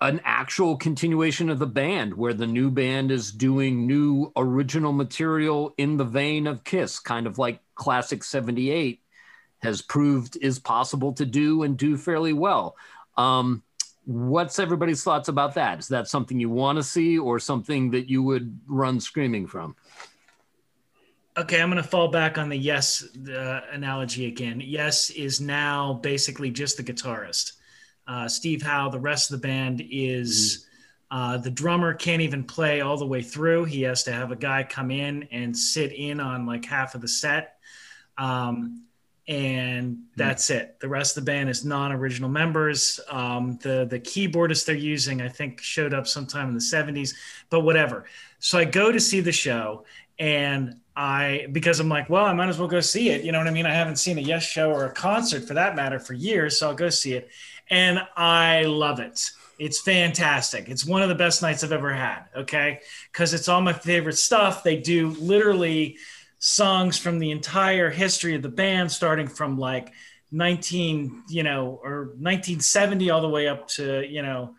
A: an actual continuation of the band where the new band is doing new original material in the vein of Kiss, kind of like Classic 78 has proved is possible to do and do fairly well. Um, what's everybody's thoughts about that? Is that something you want to see or something that you would run screaming from?
B: Okay, I'm going to fall back on the yes uh, analogy again. Yes is now basically just the guitarist. Uh, Steve Howe, the rest of the band is uh, the drummer can't even play all the way through. He has to have a guy come in and sit in on like half of the set. Um, and that's it. The rest of the band is non-original members. Um, the the keyboardist they're using, I think, showed up sometime in the '70s, but whatever. So I go to see the show, and I because I'm like, well, I might as well go see it. You know what I mean? I haven't seen a Yes show or a concert for that matter for years, so I'll go see it, and I love it. It's fantastic. It's one of the best nights I've ever had. Okay, because it's all my favorite stuff. They do literally songs from the entire history of the band, starting from like 19, you know, or 1970 all the way up to, you know,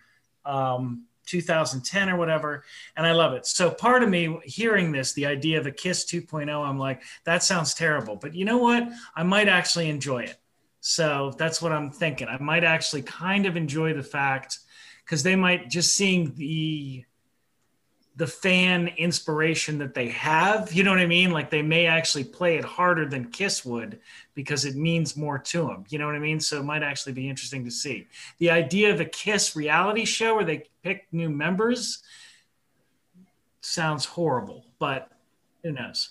B: um, 2010 or whatever. And I love it. So part of me hearing this, the idea of a Kiss 2.0, I'm like, that sounds terrible. But you know what? I might actually enjoy it. So that's what I'm thinking. I might actually kind of enjoy the fact because they might just seeing the the fan inspiration that they have. You know what I mean? Like they may actually play it harder than Kiss would because it means more to them. You know what I mean? So it might actually be interesting to see. The idea of a Kiss reality show where they pick new members sounds horrible, but who knows?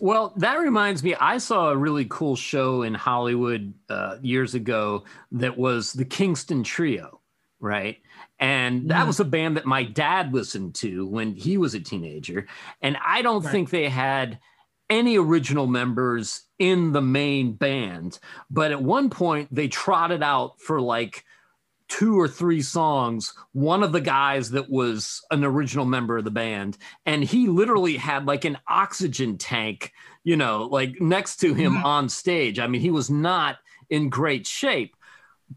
A: Well, that reminds me, I saw a really cool show in Hollywood uh, years ago that was the Kingston Trio, right? And that mm. was a band that my dad listened to when he was a teenager. And I don't right. think they had any original members in the main band. But at one point, they trotted out for like two or three songs one of the guys that was an original member of the band and he literally had like an oxygen tank you know like next to him mm-hmm. on stage i mean he was not in great shape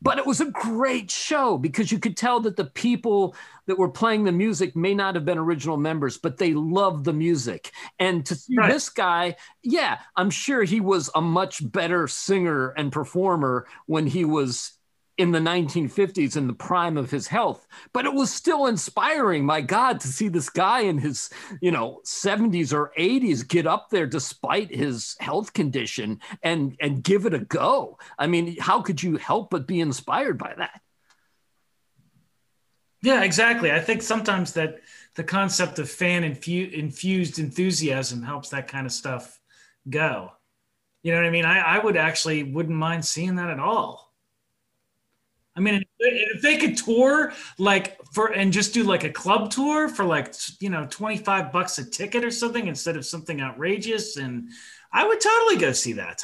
A: but it was a great show because you could tell that the people that were playing the music may not have been original members, but they loved the music. And to see right. this guy, yeah, I'm sure he was a much better singer and performer when he was in the 1950s in the prime of his health but it was still inspiring my god to see this guy in his you know 70s or 80s get up there despite his health condition and and give it a go. I mean how could you help but be inspired by that?
B: Yeah exactly. I think sometimes that the concept of fan infu- infused enthusiasm helps that kind of stuff go. You know what i mean? I, I would actually wouldn't mind seeing that at all I mean, if they could tour like for and just do like a club tour for like you know twenty five bucks a ticket or something instead of something outrageous, and I would totally go see that.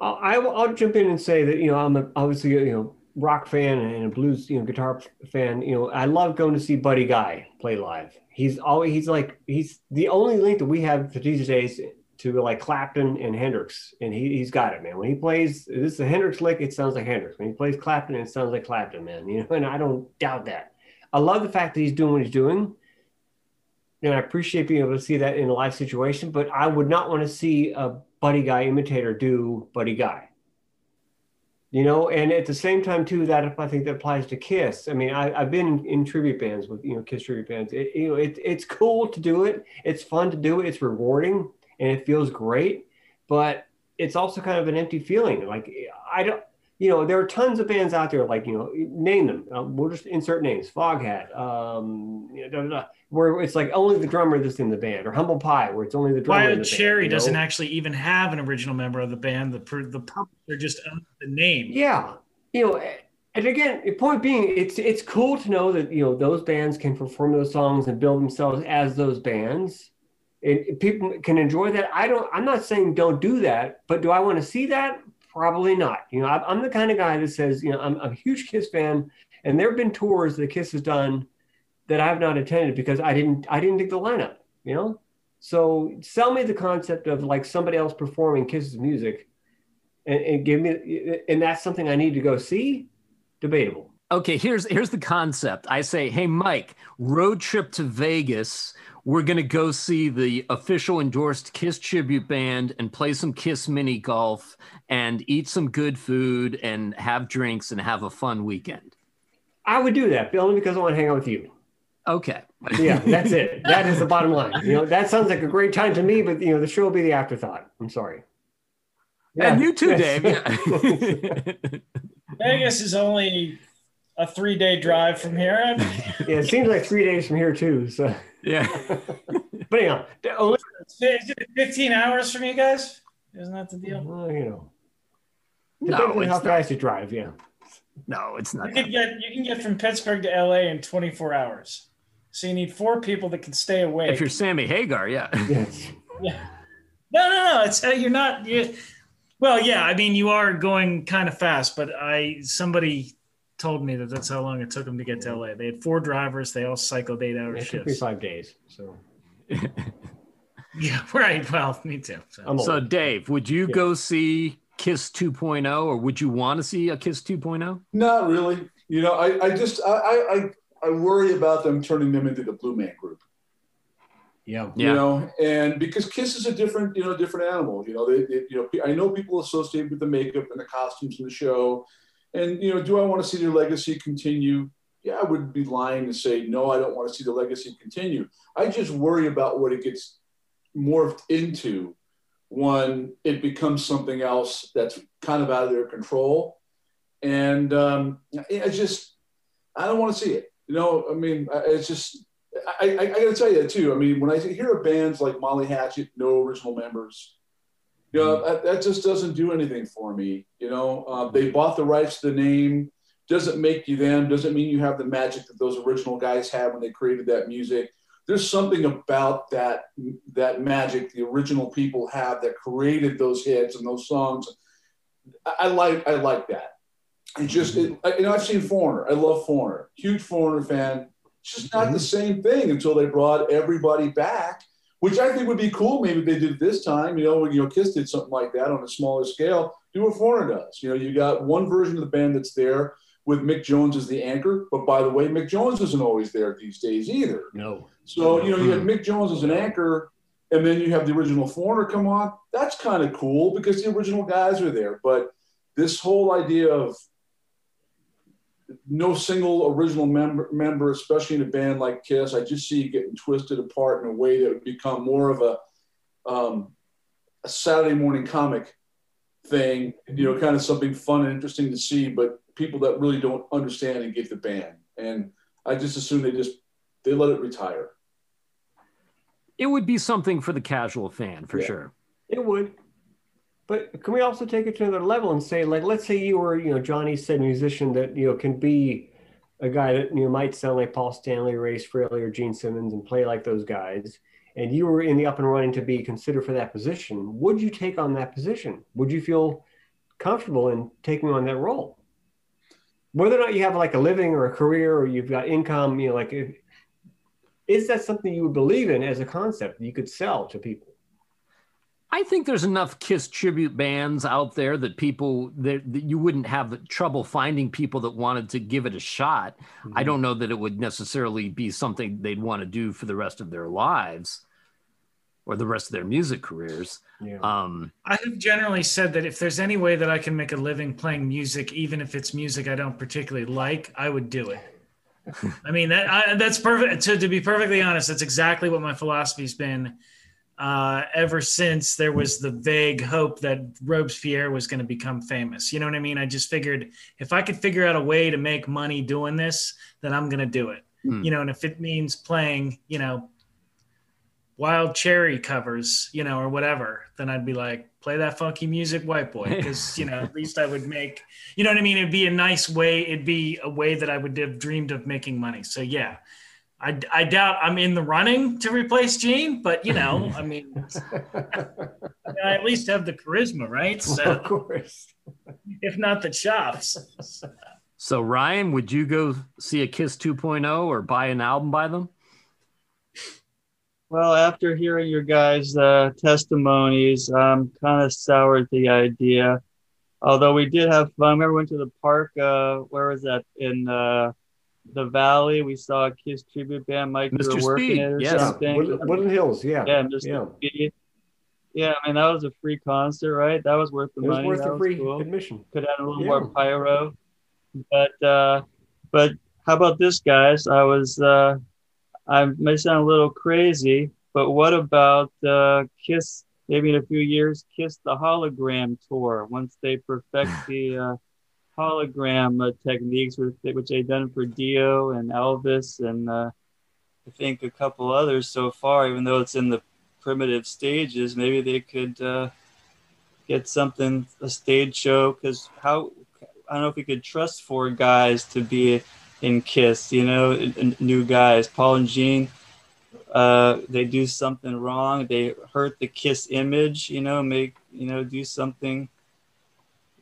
C: I'll, I'll jump in and say that you know I'm a, obviously you know rock fan and a blues you know guitar fan. You know I love going to see Buddy Guy play live. He's always he's like he's the only link that we have for these days to like Clapton and Hendrix, and he he's got it, man. When he plays this is a Hendrix lick, it sounds like Hendrix. When he plays Clapton, it sounds like Clapton, man. You know, and I don't doubt that. I love the fact that he's doing what he's doing, and I appreciate being able to see that in a live situation. But I would not want to see a Buddy Guy imitator do Buddy Guy. You know, and at the same time too, that I think that applies to Kiss. I mean, I, have been in tribute bands with you know Kiss tribute bands. It, you know, it, it's cool to do it. It's fun to do it. It's rewarding and it feels great, but it's also kind of an empty feeling. Like I don't, you know, there are tons of bands out there. Like you know, name them. Uh, we'll just insert names. Foghat, um, you know, where it's like only the drummer that's in the band, or Humble Pie, where it's only the drummer.
B: Wild Cherry band, doesn't know? actually even have an original member of the band. The the publisher just owns the name.
C: Yeah, you know. And again, point being, it's it's cool to know that you know those bands can perform those songs and build themselves as those bands and people can enjoy that. I don't. I'm not saying don't do that, but do I want to see that? Probably not. You know, I'm the kind of guy that says, you know, I'm, I'm a huge Kiss fan, and there have been tours that Kiss has done that I've not attended because I didn't. I didn't dig the lineup. You know, so sell me the concept of like somebody else performing Kiss's music, and, and give me, and that's something I need to go see. Debatable.
A: Okay, here's here's the concept. I say, hey Mike, road trip to Vegas we're going to go see the official endorsed Kiss tribute band and play some Kiss mini golf and eat some good food and have drinks and have a fun weekend.
C: I would do that only because I want to hang out with you.
A: Okay.
C: yeah, that's it. That is the bottom line. You know, that sounds like a great time to me, but you know, the show will be the afterthought. I'm sorry.
A: Yeah. And you too, Dave.
B: Vegas is only a three day drive from here.
C: yeah, it seems like three days from here too. So
A: yeah.
C: but anyhow,
B: only- is it 15 hours from you guys? Isn't that the deal?
C: Well, you know. Depending no, on how not. fast you drive, yeah.
A: No, it's not.
B: You can get you can get from Pittsburgh to LA in 24 hours. So you need four people that can stay awake.
A: If you're Sammy Hagar, yeah.
C: Yes.
B: yeah. No, no, no. It's uh, you're not. You, well, yeah. I mean, you are going kind of fast, but I somebody told me that that's how long it took them to get to LA. They had four drivers. They all cycled eight hour
C: it
B: shifts. Took
C: me five days. So.
B: yeah, right. Well, me too.
A: So, so Dave, would you yeah. go see Kiss 2.0, or would you want to see a Kiss 2.0?
D: Not really. You know, I, I just I, I I worry about them turning them into the Blue Man Group.
C: Yeah.
D: You know, and because Kiss is a different, you know, different animal. You know, they, they, you know, I know people associate with the makeup and the costumes in the show, and you know, do I want to see their legacy continue? Yeah, I would be lying to say no. I don't want to see the legacy continue. I just worry about what it gets morphed into when it becomes something else that's kind of out of their control, and um, I just I don't want to see it. You know, I mean, it's just I, I, I got to tell you that too. I mean, when I hear of bands like Molly Hatchet, no original members, you know, that, that just doesn't do anything for me. You know, uh, they bought the rights to the name. Doesn't make you them. Doesn't mean you have the magic that those original guys had when they created that music. There's something about that that magic the original people have that created those hits and those songs. I, I like I like that. And just it, you know, I've seen Foreigner. I love Foreigner. Huge Foreigner fan it's just not mm-hmm. the same thing until they brought everybody back, which I think would be cool. Maybe they did it this time. You know, you know, Kiss did something like that on a smaller scale. Do what Foreigner does. You know, you got one version of the band that's there with Mick Jones as the anchor. But by the way, Mick Jones isn't always there these days either.
C: No.
D: So, you know, you had Mick Jones as an anchor, and then you have the original Foreigner come on. That's kind of cool because the original guys are there. But this whole idea of no single original member, member, especially in a band like Kiss, I just see it getting twisted apart in a way that would become more of a, um, a Saturday morning comic thing, you know, kind of something fun and interesting to see, but people that really don't understand and get the band. And I just assume they just, they let it retire.
A: It would be something for the casual fan for
C: yeah.
A: sure.
C: It would. But can we also take it to another level and say, like, let's say you were, you know, Johnny said musician that, you know, can be a guy that, you know, might sound like Paul Stanley, Ray Frehley, or Gene Simmons and play like those guys. And you were in the up and running to be considered for that position. Would you take on that position? Would you feel comfortable in taking on that role? Whether or not you have like a living or a career or you've got income, you know, like, is that something you would believe in as a concept you could sell to people?
A: I think there's enough Kiss tribute bands out there that people that, that, you wouldn't have trouble finding people that wanted to give it a shot. Mm-hmm. I don't know that it would necessarily be something they'd want to do for the rest of their lives or the rest of their music careers.
B: Yeah. Um, I have generally said that if there's any way that I can make a living playing music, even if it's music I don't particularly like, I would do it. I mean that I, that's perfect. To, to be perfectly honest, that's exactly what my philosophy's been uh, ever since there was the vague hope that Robespierre was going to become famous. You know what I mean? I just figured if I could figure out a way to make money doing this, then I'm going to do it. Mm. You know, and if it means playing, you know, wild cherry covers, you know, or whatever, then I'd be like, play that funky music, white boy, because you know, at least I would make, you know what I mean? It'd be a nice way. It'd be a way that I would have dreamed of making money. So yeah, I, I doubt I'm in the running to replace Gene, but you know, I mean, I at least have the charisma, right?
C: So, of course,
B: if not the chops.
A: So, Ryan, would you go see a Kiss 2.0 or buy an album by them?
E: Well, after hearing your guys' uh, testimonies, I'm kind of soured the idea. Although we did have fun. I remember we went to the park. Uh, where was that? In uh, the Valley. We saw a Kiss tribute band. Mike, Mr.
A: You working Speed.
E: it or
A: yes.
E: something.
C: Woodland, Woodland Hills, yeah.
E: Yeah, Mr. Yeah. Speed. Yeah, I mean that was a free concert, right? That was worth the
C: it
E: money.
C: Was worth
E: that
C: the free
E: cool.
C: admission.
E: Could add a little yeah. more pyro. But uh, but how about this, guys? I was uh, I may sound a little crazy, but what about uh, Kiss? Maybe in a few years, Kiss the hologram tour once they perfect the uh, hologram uh, techniques, which, which they've done for Dio and Elvis, and uh, I think a couple others so far. Even though it's in the primitive stages, maybe they could uh, get something a stage show. Because how I don't know if we could trust four guys to be in Kiss. You know, new guys, Paul and Gene. Uh, they do something wrong. They hurt the Kiss image. You know, make you know do something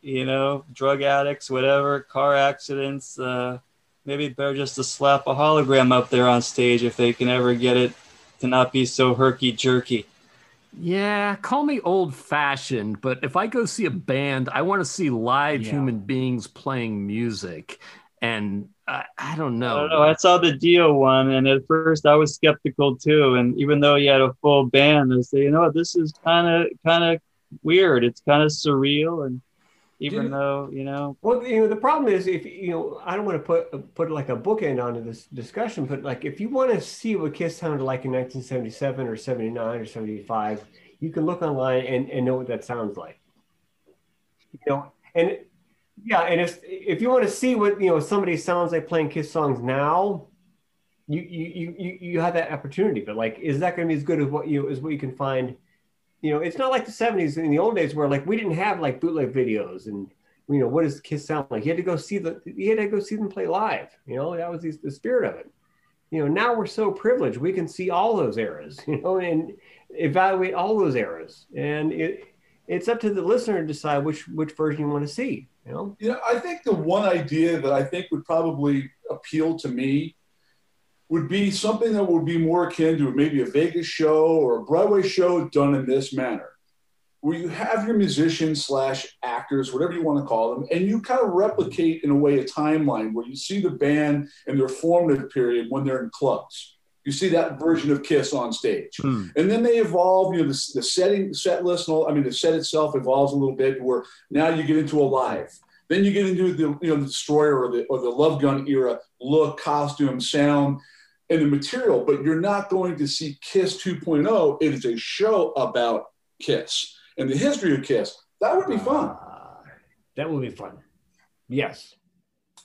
E: you know, drug addicts, whatever, car accidents. Uh, maybe better just to slap a hologram up there on stage if they can ever get it to not be so herky jerky.
A: Yeah, call me old fashioned, but if I go see a band, I want to see live
C: Yeah.
A: human beings playing music. And I, I don't know.
E: I don't know. I saw the Dio one, and at first I was skeptical too. And even though he had a full band, I say, you know what, this is kind of kind of weird. It's kind of surreal, and even
D: Dude.
E: though you know,
C: Well, you know, the problem is if you know, I don't want to put put like a bookend onto this discussion, but like if you want to see what Kiss sounded like in 1977 or 79 or 75, you can look online and, and know what that sounds like. You know, and yeah, and if if you want to see what you know somebody sounds like playing Kiss songs now, you you you you, have that opportunity. But like, is that going to be as good as what you as what you can find? You know, it's not like the 70s in the old days where like we didn't have like bootleg videos and you know, what does Kiss sound like? You had to go see the, you had to go see them play live. You know, that was the, the spirit of it. You know, now we're so privileged, we can see all those eras, you know, and evaluate all those eras. And it, it's up to the listener to decide which which version you want to see. You know,
D: You know, I think the one idea that I think would probably appeal to me would be something that would be more akin to maybe a Vegas show or a Broadway show done in this manner, where you have your musicians slash actors, whatever you want to call them, and you kind of replicate in a way a timeline where you see the band in their formative period when they're in clubs. You see that version of Kiss on stage.
A: Hmm.
D: And then they evolve, you know, the, the setting, set list, and all, I mean, the set itself evolves a little bit where now you get into a live. Then you get into the, you know, the Destroyer or the, or the Love Gun era look, costume, sound, and the material, but you're not going to see Kiss 2.0. It is a show about Kiss and the history of Kiss. That would be fun.
C: Uh, that would be fun. Yes.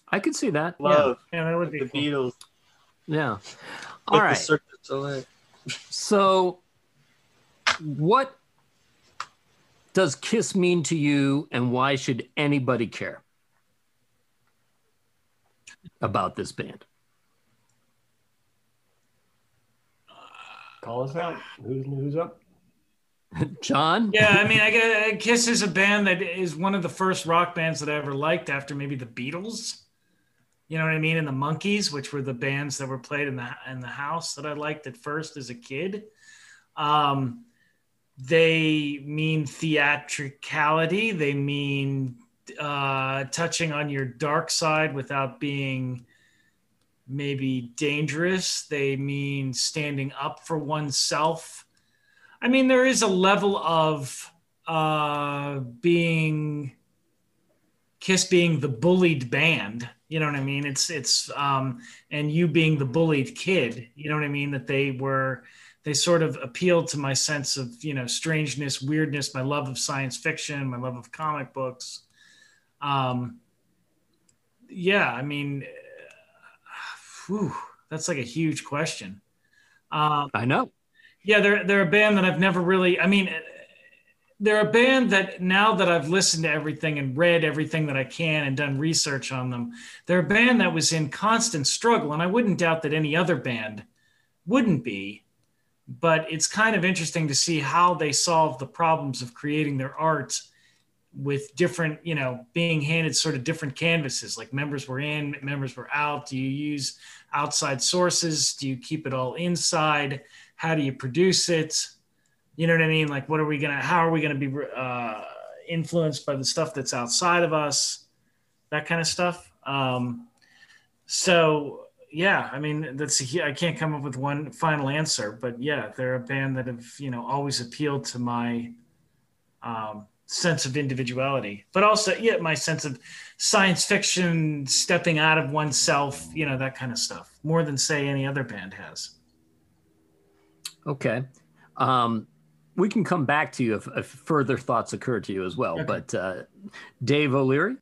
A: I could see that.
E: love
B: Yeah, that would be
E: the
B: cool.
E: Beatles.
A: Yeah. yeah.
E: like the
A: right.
E: Cirque du Soleil.
A: So, what does Kiss mean to you, and why should anybody care about this band?
C: Call us out. Who's who's up?
A: John?
B: Yeah, I mean, I guess Kiss is a band that is one of the first rock bands that I ever liked after maybe the Beatles. You know what I mean? And the Monkees, which were the bands that were played in the in the house that I liked at first as a kid. Um, they mean theatricality. They mean uh, touching on your dark side without being maybe dangerous. They mean standing up for oneself. I mean, there is a level of uh, being Kiss being the bullied band. You know what I mean? It's it's um, and you being the bullied kid. You know what I mean? That they were they sort of appealed to my sense of you know strangeness, weirdness, my love of science fiction, my love of comic books. Um, yeah, I mean, whew, that's like a huge question. Um,
A: I know.
B: yeah, they're they're a band that I've never really. I mean, they're a band that now that I've listened to everything and read everything that I can and done research on them, they're a band that was in constant struggle, and I wouldn't doubt that any other band wouldn't be. But it's kind of interesting to see how they solve the problems of creating their art with different, you know, being handed sort of different canvases. Like members were in, members were out. Do you use outside sources? Do you keep it all inside? How do you produce it? You know what I mean? Like, what are we gonna? How are we gonna be uh, influenced by the stuff that's outside of us? That kind of stuff. Um, so yeah, I mean, that's I can't come up with one final answer, but yeah, they're a band that have you know always appealed to my um, sense of individuality, but also yeah, my sense of science fiction, stepping out of oneself, you know, that kind of stuff, more than say any other band has.
A: Okay. Um, we can come back to you if, if further thoughts occur to you as well.
B: Okay.
A: But uh, Dave O'Leary?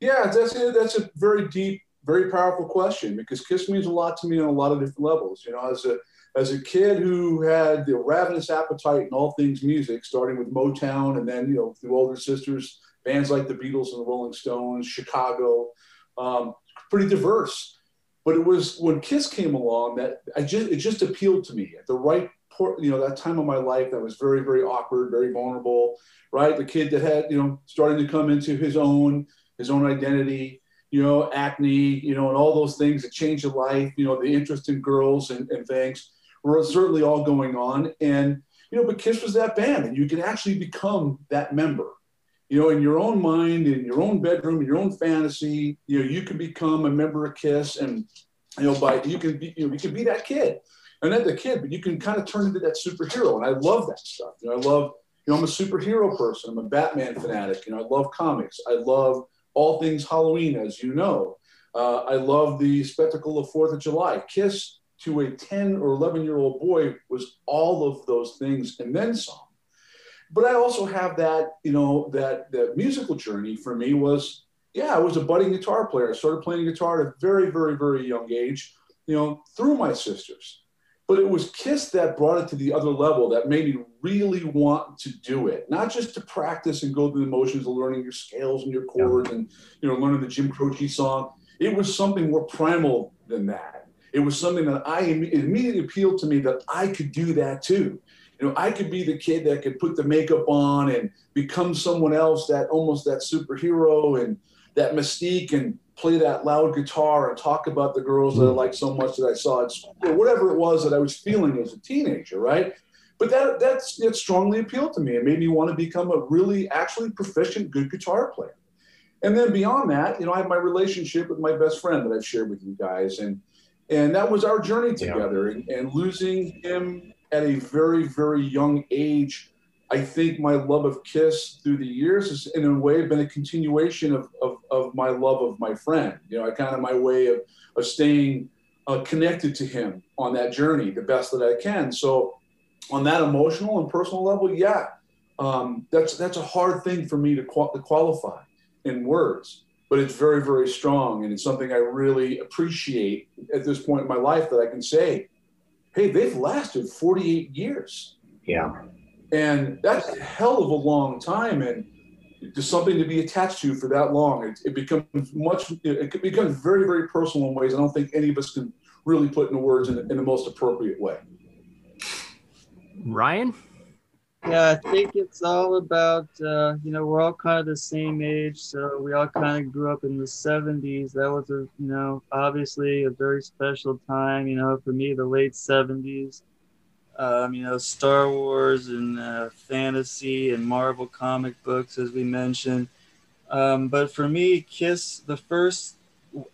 D: Yeah, that's a, that's a very deep, very powerful question because Kiss means a lot to me on a lot of different levels. You know, as a as a kid who had the ravenous appetite in all things music, starting with Motown and then you know through older sisters, bands like the Beatles and the Rolling Stones, Chicago, um, pretty diverse. But it was when Kiss came along that I just it just appealed to me at the right you know that time of my life that was very very awkward, very vulnerable. Right, the kid that had you know starting to come into his own his own identity you know, acne, you know, and all those things that change your life, you know, the interest in girls and, and things were certainly all going on. And, you know, but Kiss was that band, and you can actually become that member. You know, in your own mind, in your own bedroom, in your own fantasy, you know, you can become a member of Kiss, and you know, by you can be, you know, you can be that kid, and then the kid, but you can kind of turn into that superhero, and I love that stuff. You know, I love, you know, I'm a superhero person. I'm a Batman fanatic. You know, I love comics. I love all things Halloween, as you know. Uh, I love the spectacle of Fourth of July. Kiss to a 10 or 11 year old boy was all of those things and then some. But I also have that, you know, that, that musical journey for me was, yeah, I was a budding guitar player. I started playing guitar at a very, very, very young age, you know, through my sisters. But it was Kiss that brought it to the other level that made me really want to do it, not just to practice and go through the motions of learning your scales and your chords yeah. and, you know, learning the Jim Croce song. It was something more primal than that it was something that I immediately appealed to me that I could do that too. You know, I could be the kid that could put the makeup on and become someone else that almost that superhero and that mystique and play that loud guitar and talk about the girls that I hmm. like so much that I saw at school or whatever it was that I was feeling as a teenager, right? But that that's it strongly appealed to me. It made me want to become a really actually proficient good guitar player. And then beyond that, you know, I have my relationship with my best friend that I've shared with you guys. And and that was our journey together. Yeah. And, and, losing him at a very, very young age, I think my love of Kiss through the years has, in a way, been a continuation of, of, of my love of my friend. You know, I kind of my way of, of staying uh, connected to him on that journey the best that I can. So, on that emotional and personal level, yeah, um, that's that's a hard thing for me to, qual- to qualify in words but it's very, very strong. And it's something I really appreciate at this point in my life that I can say, hey, they've lasted 48 years.
C: Yeah.
D: And that's a hell of a long time. And just something to be attached to for that long. It, it becomes much, it becomes very, very personal in ways I don't think any of us can really put into words in, in the most appropriate way.
A: Ryan?
E: Yeah, I think it's all about, uh, you know, we're all kind of the same age. So we all kind of grew up in the 70s. That was, a, you know, obviously a very special time, you know, for me, the late 70s. Um, you know, Star Wars and uh, fantasy and Marvel comic books, as we mentioned. Um, but for me, Kiss, the first,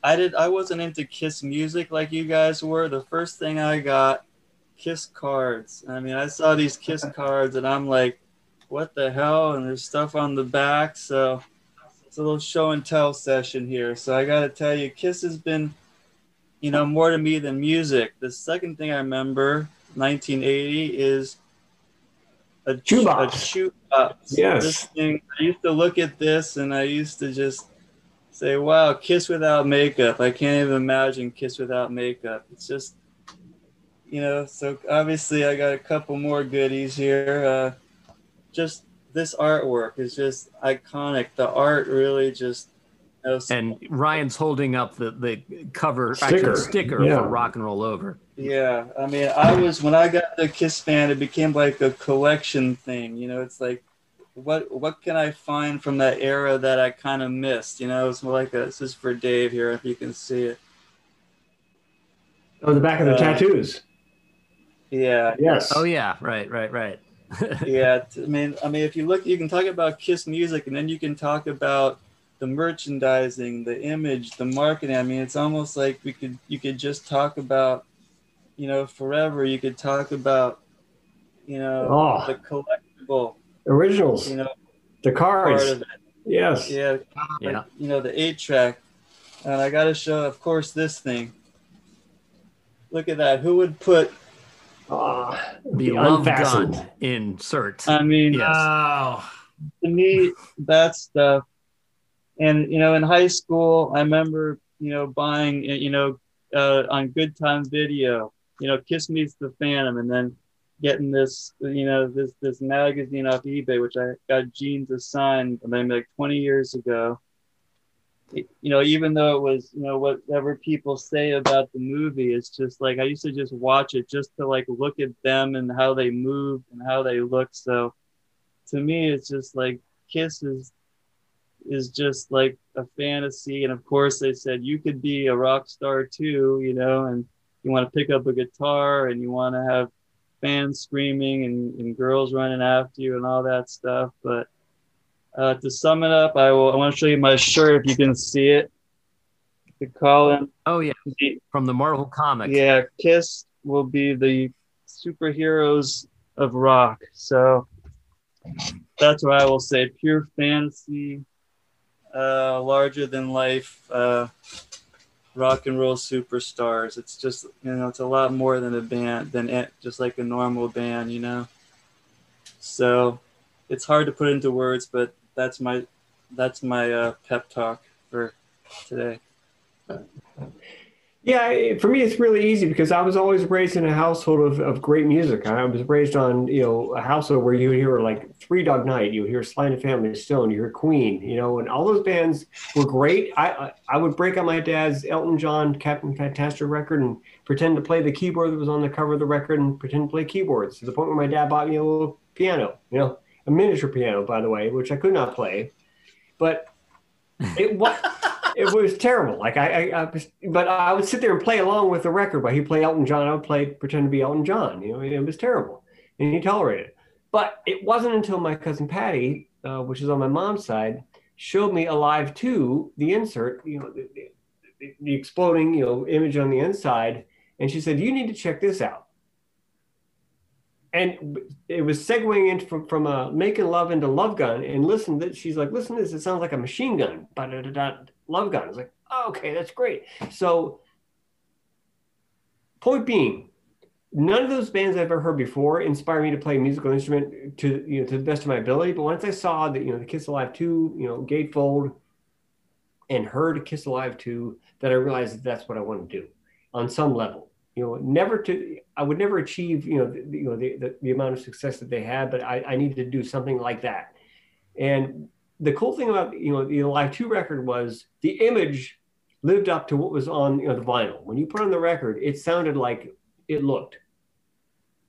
E: I did, I wasn't into Kiss music like you guys were. The first thing I got kiss cards. I mean, I saw these kiss cards and I'm like, what the hell? And there's stuff on the back. So it's a little show and tell session here. So I got to tell you, Kiss has been, you know, more to me than music. The second thing I remember, 1980, is a
C: shoebox.
E: A shoebox.
C: Yes.
E: This thing, I used to look at this and I used to just say, wow, Kiss without makeup. I can't even imagine Kiss without makeup. It's just you know, so obviously I got a couple more goodies here. Uh, just this artwork is just iconic. The art really just.
A: You know, and Ryan's holding up the the cover sticker, sticker yeah. for Rock and Roll Over.
E: Yeah, I mean, I was when I got the Kiss fan, it became like a collection thing. You know, it's like, what what can I find from that era that I kind of missed? You know, it's more like a, this is for Dave here, if you can see it.
C: Oh, the back of the uh, tattoos.
E: Yeah.
C: Yes.
A: Oh yeah. Right. Right. Right.
E: yeah. I mean, I mean, if you look, you can talk about Kiss music, and then you can talk about the merchandising, the image, the marketing. I mean, it's almost like we could you could just talk about, you know, forever. You could talk about, you know, oh, the collectible
C: originals.
E: You know,
C: the cards. Yes.
E: Yeah.
A: Yeah.
E: You know, the eight track, and I got to show, of course, this thing. Look at that. Who would put
A: uh, the love gun insert.
E: I mean,
A: yes.
B: wow.
E: to me, that stuff. And you know, in high school, I remember you know buying you know uh, on Good Time Video, you know, Kiss Meets the Phantom, and then getting this you know this this magazine off eBay, which I got Gene to sign, I mean, like 20 years ago you know, even though it was, you know, whatever people say about the movie, it's just like I used to just watch it just to like look at them and how they move and how they look. So to me, it's just like Kiss is is just like a fantasy. And of course, they said you could be a rock star too, you know, and you want to pick up a guitar and you want to have, fans screaming and, and girls running after you and all that stuff. But uh, to sum it up, I will. I want to show you my shirt if you can see it. The Colin.
A: Oh yeah, from the Marvel comic.
E: Yeah, Kiss will be the superheroes of rock. So that's what I will say. Pure fantasy, uh, larger than life, uh, rock and roll superstars. It's just you know, it's a lot more than a band than it, just like a normal band, you know. So it's hard to put into words, but that's my that's my uh, pep talk for today.
C: Yeah, for me, it's really easy because I was always raised in a household of, of great music. I was raised on, you know, a household where you hear like Three Dog Night, you hear Sly and the Family Stone, you hear Queen, you know, and all those bands were great. I, I, would break out my dad's Elton John Captain Fantastic record and pretend to play the keyboard that was on the cover of the record and pretend to play keyboards to the point where my dad bought me a little piano, you know, a miniature piano, by the way, which I could not play. But it was it was terrible. Like I, I, I was, but I would sit there and play along with the record. But he play Elton John, I would play pretend to be Elton John. You know, it was terrible, and he tolerated it. But it wasn't until my cousin Patty, uh, which is on my mom's side, showed me Alive Two, the insert, you know, the, the, the exploding, you know, image on the inside, and she said, "You need to check this out." And it was segueing into from, from uh, making love into love gun and listen that she's like listen to this it sounds like a machine gun But love gun. It's like, oh, okay, that's great. So, point being, none of those bands I've ever heard before inspire me to play a musical instrument to you know to the best of my ability. But once I saw that you know the Kiss Alive two, you know Gatefold, and heard Kiss Alive two, that I realized that that's what I want to do on some level. You know, never to I would never achieve you know the, you know the, the, the amount of success that they had, but I, I needed to do something like that. And the cool thing about you know the Alive Two record was the image lived up to what was on you know the vinyl. When you put on the record, it sounded like it looked.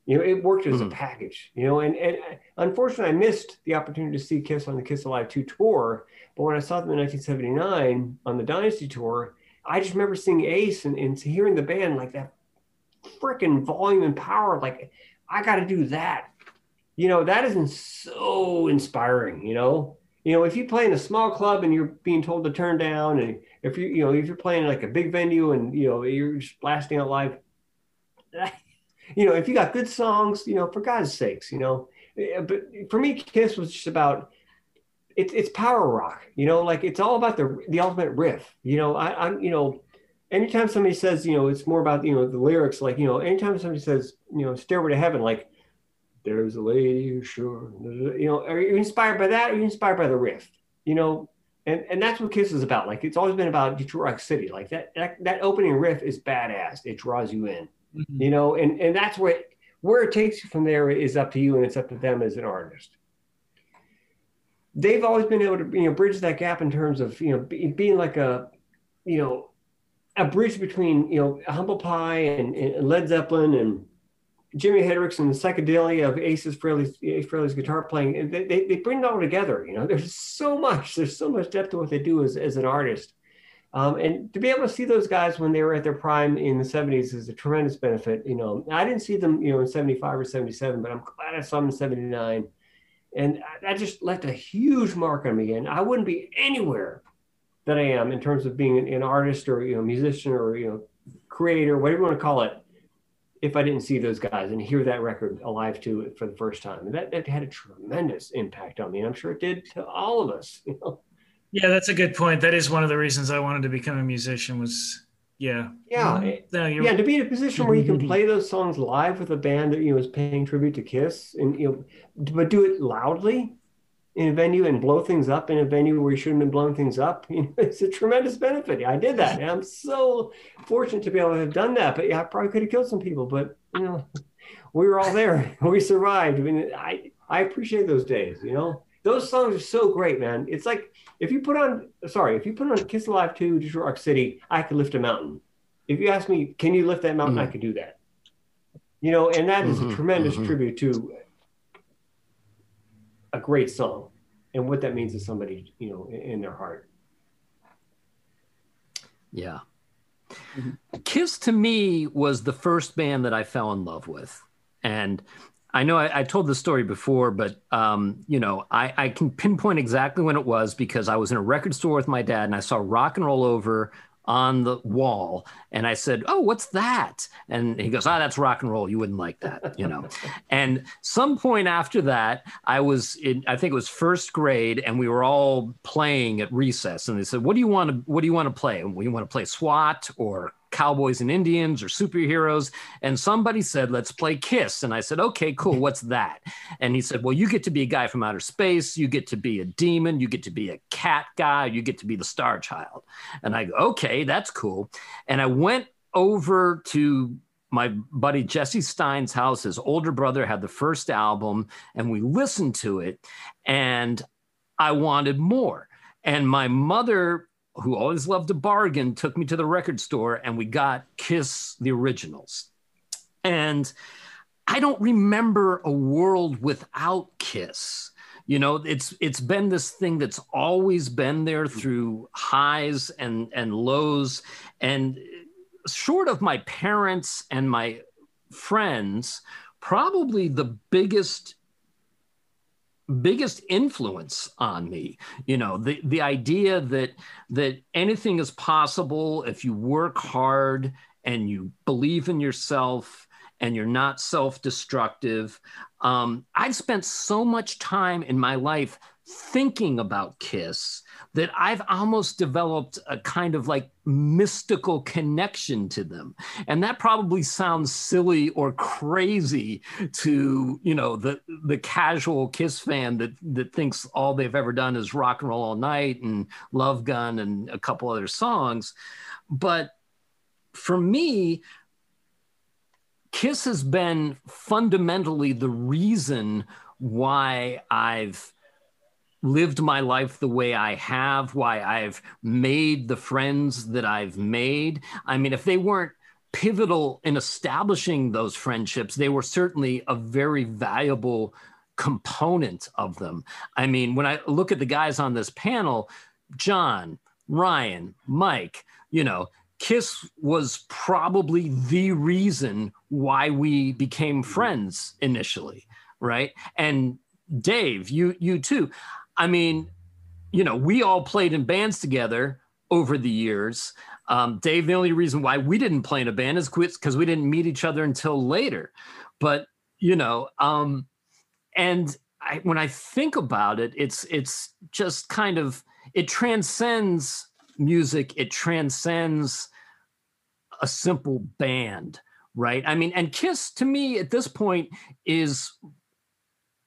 C: You know, it worked as mm-hmm. a package. You know, and and unfortunately, I missed the opportunity to see Kiss on the Kiss Alive Two tour. But when I saw them in 1979 on the Dynasty tour, I just remember seeing Ace and, and hearing the band like that freaking volume and power. Like, I got to do that. You know, that isn't so inspiring. You know, you know, if you play in a small club and you're being told to turn down, and if you, you know, if you're playing like a big venue and you know you're just blasting out live, you know, if you got good songs, you know, for God's sakes, you know. Eh, but for me, Kiss was just about it's it's power rock, you know, like it's all about the the ultimate riff. You know, I, I'm, you know, anytime somebody says, you know, it's more about you know the lyrics, like you know, anytime somebody says, you know, Stairway to Heaven, like there's a lady who's sure. You know, are you inspired by that? Or are you inspired by the riff? You know, and and that's what Kiss is about. Like it's always been about Detroit Rock City. Like that that, that opening riff is badass. It draws you in. Mm-hmm. You know, and and that's where where it takes you from there is up to you, and it's up to them as an artist. They've always been able to you know bridge that gap in terms of you know be, being like a you know a bridge between you know humble pie and, and Led Zeppelin and Jimi Hendrix and the psychedelia of Ace's Frehley's, Frehley's guitar playing, they, they, they, bring it all together. You know, there's so much, there's so much depth to what they do as, as an artist. Um, and to be able to see those guys when they were at their prime in the 70s is a tremendous benefit. You know, I didn't see them, you know, in 75 or 77, but I'm glad I saw them in 79. And that just left a huge mark on me. And I wouldn't be anywhere that I am in terms of being an artist or, you know, musician or, you know, creator, whatever you want to call it if I didn't see those guys and hear that record Alive Two for the first time. And that, that had a tremendous impact on me. And I'm sure it did to all of us. You know?
B: Yeah, that's a good point. That is one of the reasons I wanted to become a musician was yeah.
C: Yeah. No, yeah. To be in a position where you can play those songs live with a band that, you know, is paying tribute to Kiss and, you know, but do it loudly in a venue and blow things up in a venue where you shouldn't have blown things up. You know, it's a tremendous benefit. I did that. And I'm so fortunate to be able to have done that. But yeah, I probably could have killed some people, but you know, we were all there. we survived. I mean, I, I appreciate those days, you know. Those songs are so great, man. It's like if you put on sorry, if you put on Kiss Alive 2, Detroit Rock City, I could lift a mountain. If you ask me, can you lift that mountain? Mm-hmm. I could do that. You know, and that is mm-hmm. a tremendous mm-hmm. tribute to a great song and what that means to somebody, you know, in, in their heart.
A: Yeah. Mm-hmm. Kiss to me was the first band that I fell in love with. And I know I, I told the story before, but um, you know, I, I can pinpoint exactly when it was because I was in a record store with my dad and I saw Rock and Roll Over on the wall. And i said oh what's that? And he goes ah oh, that's rock and roll. You wouldn't like that you know. And some point after that i was in i think it was first grade and we were all playing at recess. And they said what do you want to what do you want to play we want to play swat or cowboys and Indians or superheroes. And somebody said, let's play Kiss. And I said, okay, cool. What's that? And he said, well, you get to be a guy from outer space. You get to be a demon. You get to be a cat guy. You get to be the star child. And I go, okay, that's cool. And I went over to my buddy Jesse Stein's house. His older brother had the first album, and we listened to it. And I wanted more. And my mother who always loved a bargain, took me to the record store and we got Kiss the originals. And I don't remember a world without Kiss. You know, it's it's been this thing that's always been there through highs and and lows and short of my parents and my friends, probably the biggest biggest influence on me. You know the the idea that that anything is possible if you work hard and you believe in yourself and you're not self-destructive. Um, i've spent so much time in my life thinking about kiss that I've almost developed a kind of like mystical connection to them. And that probably sounds silly or crazy to, you know, the the casual Kiss fan that that thinks all they've ever done is rock and roll all night and Love Gun and a couple other songs. But for me, Kiss has been fundamentally the reason why I've lived my life the way I have, why I've made the friends that I've made. I mean, if they weren't pivotal in establishing those friendships, they were certainly a very valuable component of them. I mean, when I look at the guys on this panel, John, Ryan, Mike, you know, Kiss was probably the reason why we became friends initially, right? And Dave, you you too. I mean, you know, we all played in bands together over the years. Um, Dave, the only reason why we didn't play in a band is because we didn't meet each other until later. But you know, um, and I, when I think about it, it's it's just kind of it transcends music. It transcends a simple band, right? I mean, and Kiss to me at this point is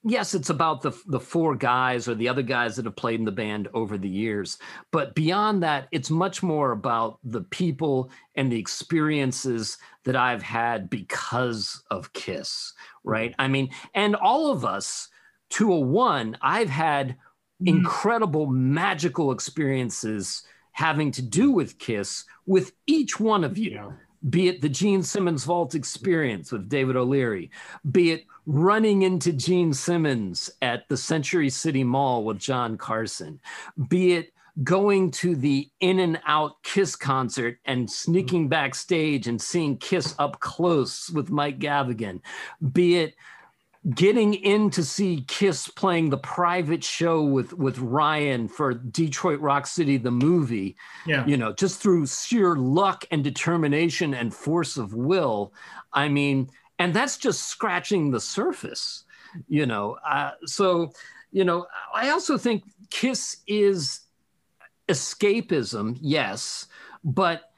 A: yes, it's about the the four guys or the other guys that have played in the band over the years. But beyond that, it's much more about the people and the experiences that I've had because of Kiss, right? I mean, and all of us, to a one, I've had mm-hmm. incredible magical experiences having to do with Kiss with each one of you. Yeah be it the Gene Simmons Vault experience with David O'Leary, be it running into Gene Simmons at the Century City Mall with John Carson, be it going to the in and out Kiss concert and sneaking backstage and seeing Kiss up close with Mike Gavigan, be it getting in to see Kiss playing the private show with with Ryan for Detroit Rock City the movie. Yeah. You know, just through sheer luck and determination and force of will. I mean, and that's just scratching the surface, you know. Uh, so, you know, I also think Kiss is escapism, yes, but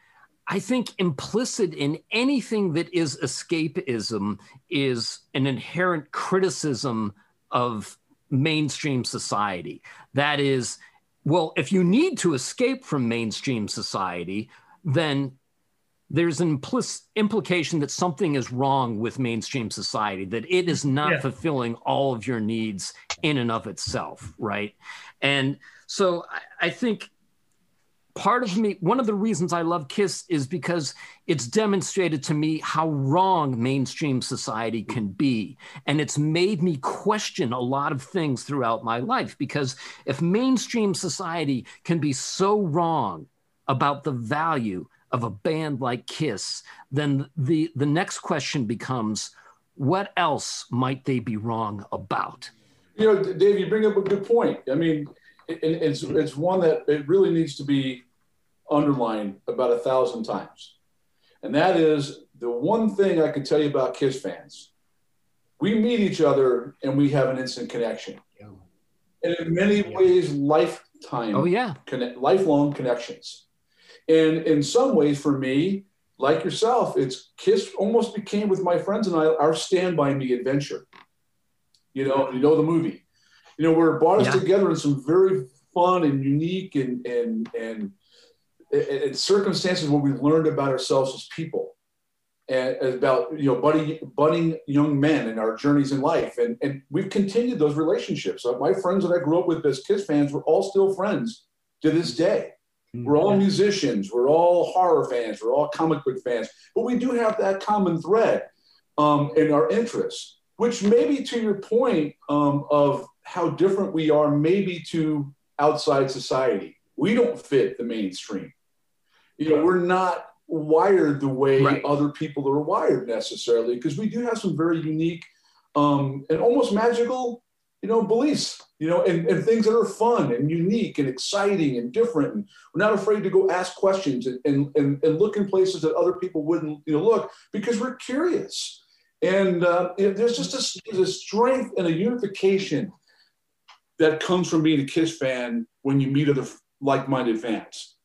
A: I think implicit in anything that is escapism is an inherent criticism of mainstream society. That is, well, if you need to escape from mainstream society, then there's an implicit implication that something is wrong with mainstream society, that it is not yeah. fulfilling all of your needs in and of itself, right? And so I, I think part of me, one of the reasons I love Kiss is because it's demonstrated to me how wrong mainstream society can be. And it's made me question a lot of things throughout my life. Because if mainstream society can be so wrong about the value of a band like Kiss, then the, the next question becomes what else might they be wrong about?
D: You know, Dave, you bring up a good point. I mean, it, it's it's one that it really needs to be underlined about a thousand times, and that is the one thing I can tell you about Kiss fans. We meet each other and we have an instant connection, yeah. and in many yeah. ways, lifetime.
A: Oh yeah,
D: connect, lifelong connections. And in some ways, for me, like yourself, it's Kiss almost became with my friends and I our Stand By Me adventure. You know, you know the movie. You know, where it brought us yeah. together in some very fun and unique and and and, and circumstances where we learned about ourselves as people and about you know budding budding young men and our journeys in life and and we've continued those relationships my friends that i grew up with as kiss fans were all still friends to this day we're all musicians. We're all horror fans. We're all comic book fans. But we do have that common thread um, in our interests, which maybe to your point um, of how different we are, maybe to outside society. We don't fit the mainstream. You know, we're not wired the way right. other people are wired necessarily, because we do have some very unique um, and almost magical, you know, beliefs you know, and, and things that are fun and unique and exciting and different. And we're not afraid to go ask questions and, and, and, and look in places that other people wouldn't you know, look because we're curious. And uh, there's just a, a strength and a unification that comes from being a Kiss fan when you meet other like-minded fans.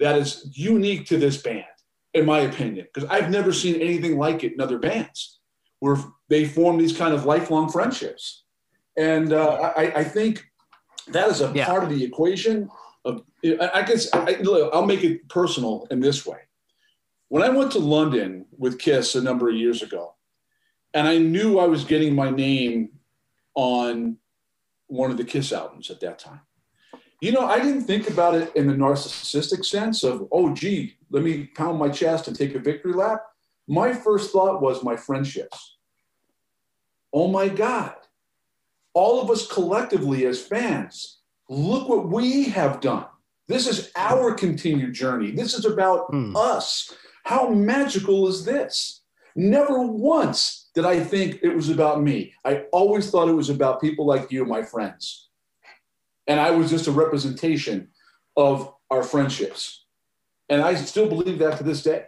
D: That is unique to this band, in my opinion, because I've never seen anything like it in other bands, where they form these kind of lifelong friendships. And uh, I, I, think that is a yeah. part of the equation. Of, I guess I, I'll make it personal in this way. When I went to London with Kiss a number of years ago, and I knew I was getting my name on one of the Kiss albums at that time. You know, I didn't think about it in the narcissistic sense of, oh, gee, let me pound my chest and take a victory lap. My first thought was my friendships. Oh my God, all of us collectively as fans, look what we have done. This is our continued journey. This is about hmm. us. How magical is this? Never once did I think it was about me. I always thought it was about people like you, my friends. And I was just a representation of our friendships. And I still believe that to this day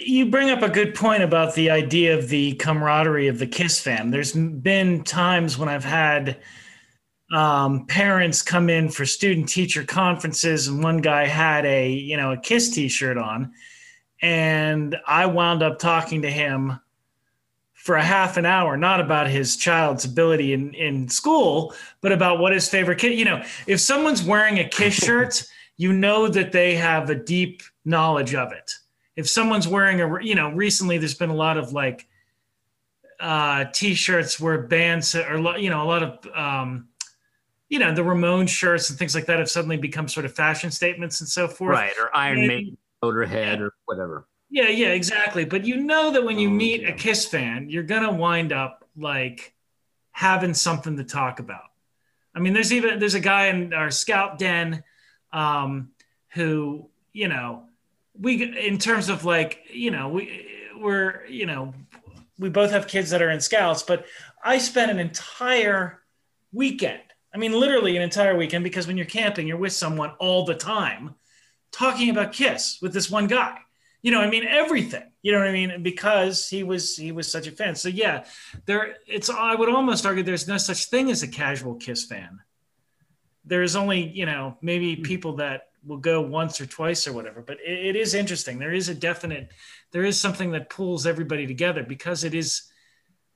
B: you bring up a good point about the idea of the camaraderie of the Kiss fam. There's been times when I've had um, parents come in for student teacher conferences, and one guy had a you know a Kiss T-shirt on, and I wound up talking to him for a half an hour, not about his child's ability in in school, but about what his favorite kid. You know, if someone's wearing a Kiss shirt, you know that they have a deep knowledge of it if someone's wearing a you know recently there's been a lot of like uh t-shirts where bands or you know a lot of um you know the Ramones shirts and things like that have suddenly become sort of fashion statements and so forth
A: right or Iron Maiden Motorhead or whatever.
B: Yeah yeah exactly. But you know that when you oh, meet yeah. a Kiss fan you're gonna wind up like having something to talk about. I mean there's even there's a guy in our scout den um who you know we in terms of like you know we we're you know we both have kids that are in scouts but i spent an entire weekend i mean literally an entire weekend because when you're camping you're with someone all the time talking about kiss with this one guy you know i mean everything you know what i mean because he was he was such a fan so yeah there it's i would almost argue there's no such thing as a casual kiss fan there's only you know maybe hmm. people that will go once or twice or whatever. But it, it is interesting. There is a definite, there is something that pulls everybody together because it is,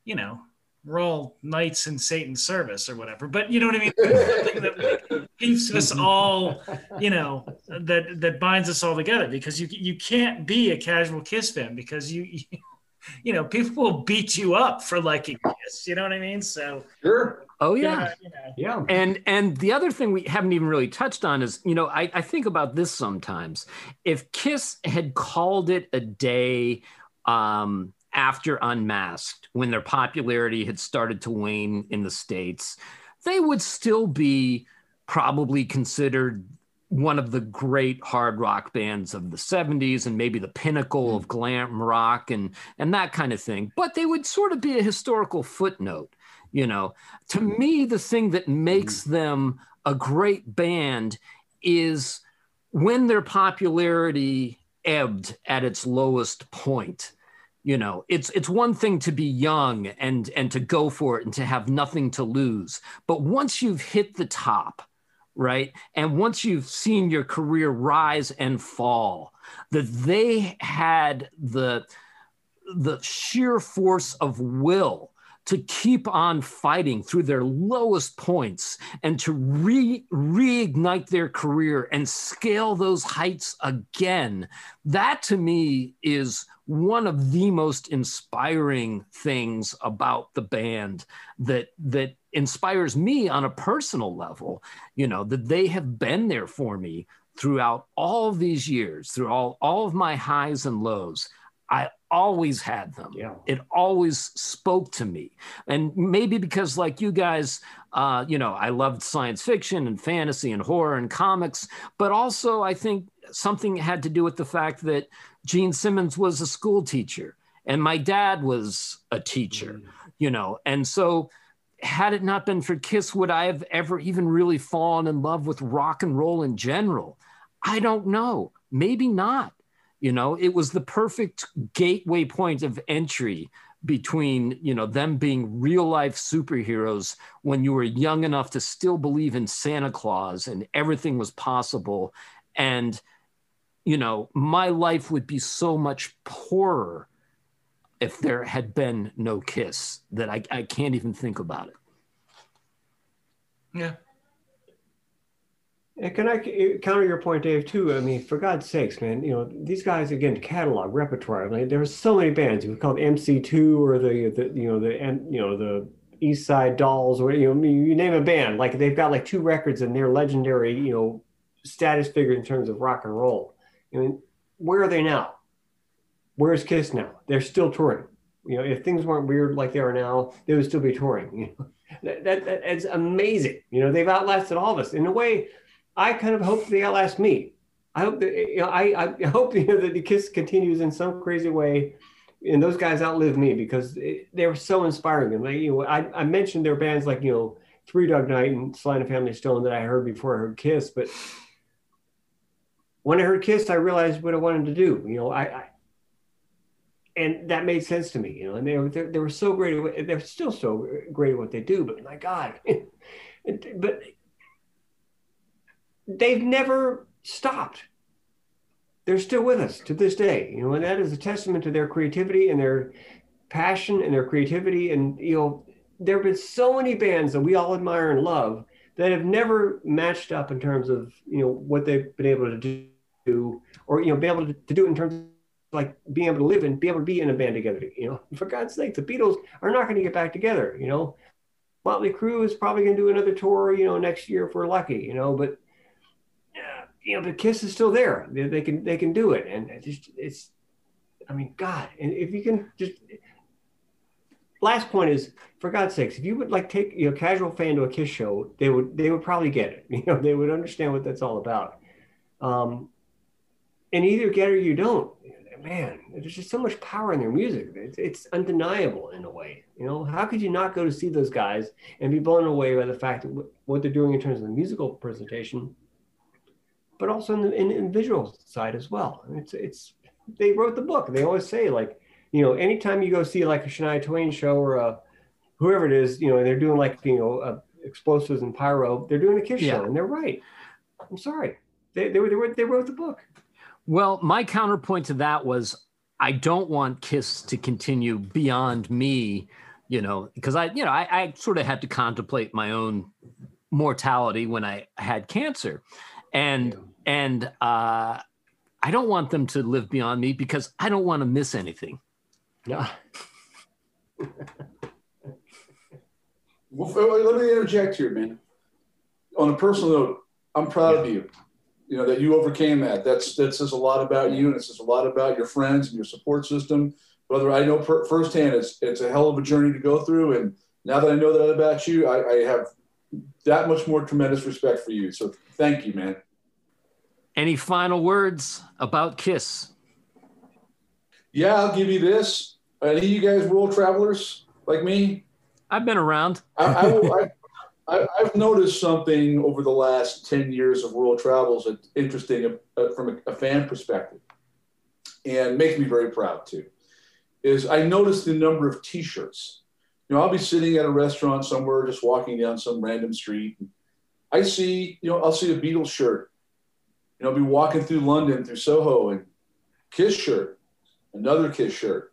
B: you know, we're all knights in Satan's service or whatever. But you know what I mean? that like, keeps us all, you know, that that binds us all together because you you can't be a casual Kiss fan because you, you you know, people will beat you up for liking Kiss. You know what I mean? So
D: sure.
A: Oh yeah. You know, yeah. And and the other thing we haven't even really touched on is, you know, I, I think about this sometimes. If Kiss had called it a day um, after Unmasked, when their popularity had started to wane in the States, they would still be probably considered one of the great hard rock bands of the 70s and maybe the pinnacle of glam rock and and that kind of thing. But they would sort of be a historical footnote you know. To me the thing that makes mm-hmm. them a great band is when their popularity ebbed at its lowest point you know. It's it's one thing to be young and and to go for it and to have nothing to lose but once you've hit the top right? And once you've seen your career rise and fall that they had the the sheer force of will to keep on fighting through their lowest points and to re- reignite their career and scale those heights again. That to me is one of the most inspiring things about the band that that inspires me on a personal level you know that they have been there for me throughout all these years through all all of my highs and lows I always had them.
C: Yeah.
A: It always spoke to me. And maybe because, like you guys, uh, you know, I loved science fiction and fantasy and horror and comics, but also I think something had to do with the fact that Gene Simmons was a school teacher and my dad was a teacher, mm. you know, and so had it not been for Kiss, would I have ever even really fallen in love with rock and roll in general? I don't know. Maybe not. You know, it was the perfect gateway point of entry between you know them being real life superheroes when you were young enough to still believe in Santa Claus and everything was possible. And you know my life would be so much poorer if there had been no kiss that I, I can't even think about it.
B: Yeah
C: and can I counter your point, Dave? Too. I mean, for God's sakes, man, you know these guys again catalog repertoire. Like there's so many bands. You call MC2 or the, the you know the you know the East Side Dolls or you know you name a band. Like they've got like two records and they're legendary. You know, status figures in terms of rock and roll. I mean, where are they now? Where's Kiss now? They're still touring. You know, if things weren't weird like they are now, they would still be touring. You know, that, that, that's amazing. You know, they've outlasted all of us in a way I kind of hope they outlast me. I hope that you know, I, I hope you know, that the kiss continues in some crazy way, and those guys outlive me because it, they were so inspiring. And like, you know, I, I mentioned their bands like you know Three Dog Night and Sly and Family Stone that I heard before I heard Kiss, but when I heard Kiss, I realized what I wanted to do. You know, I, I and that made sense to me. You know, and they they were so great. They're still so great at what they do. But my God, but they've never stopped. They're still with us to this day, you know, and that is a testament to their creativity and their passion and their creativity. And you know, there have been so many bands that we all admire and love that have never matched up in terms of you know what they've been able to do, or you know, be able to, to do it in terms of like being able to live and be able to be in a band together. You know, for God's sake, the Beatles are not going to get back together. You know, Motley Crue is probably going to do another tour. You know, next year if we're lucky. You know, but you know, the kiss is still there. They, they can they can do it, and it's just it's. I mean, God, and if you can just. Last point is, for God's sakes, if you would like take you know casual fan to a Kiss show, they would they would probably get it. You know, they would understand what that's all about. Um, and either get it or you don't. Man, there's just so much power in their music. It's, it's undeniable in a way. You know, how could you not go to see those guys and be blown away by the fact that what they're doing in terms of the musical presentation but also in the, in, in visual side as well. It's it's they wrote the book. They always say like, you know, anytime you go see like a Shania Twain show or a whoever it is, you know, and they're doing like you know uh, explosives and pyro, they're doing a Kiss yeah. show, and they're right. I'm sorry, they they, they, wrote, they wrote the book.
A: Well, my counterpoint to that was I don't want Kiss to continue beyond me, you know, because I, you know, I, I sort of had to contemplate my own mortality when I had cancer. And and uh, I don't want them to live beyond me because I don't want to miss anything.
C: Yeah.
D: well, let me interject here, man. On a personal note, I'm proud yeah. of you. You know that you overcame that. That's that says a lot about you, and it says a lot about your friends and your support system. Brother, I know per- firsthand it's it's a hell of a journey to go through, and now that I know that about you, I, I have that much more tremendous respect for you. So thank you, man.
A: Any final words about Kiss?
D: Yeah, I'll give you this. Any of you guys world travelers like me?
A: I've been around.
D: I, I, I, have noticed something over the last 10 years of world travels that's interesting uh, from a, a, fan perspective and makes me very proud too. Is I noticed the number of t shirts. You know, I'll be sitting at a restaurant somewhere, just walking down some random street. I see, you know, I'll see a Beatles shirt. You know, be walking through London, through Soho, and Kiss shirt, another Kiss shirt,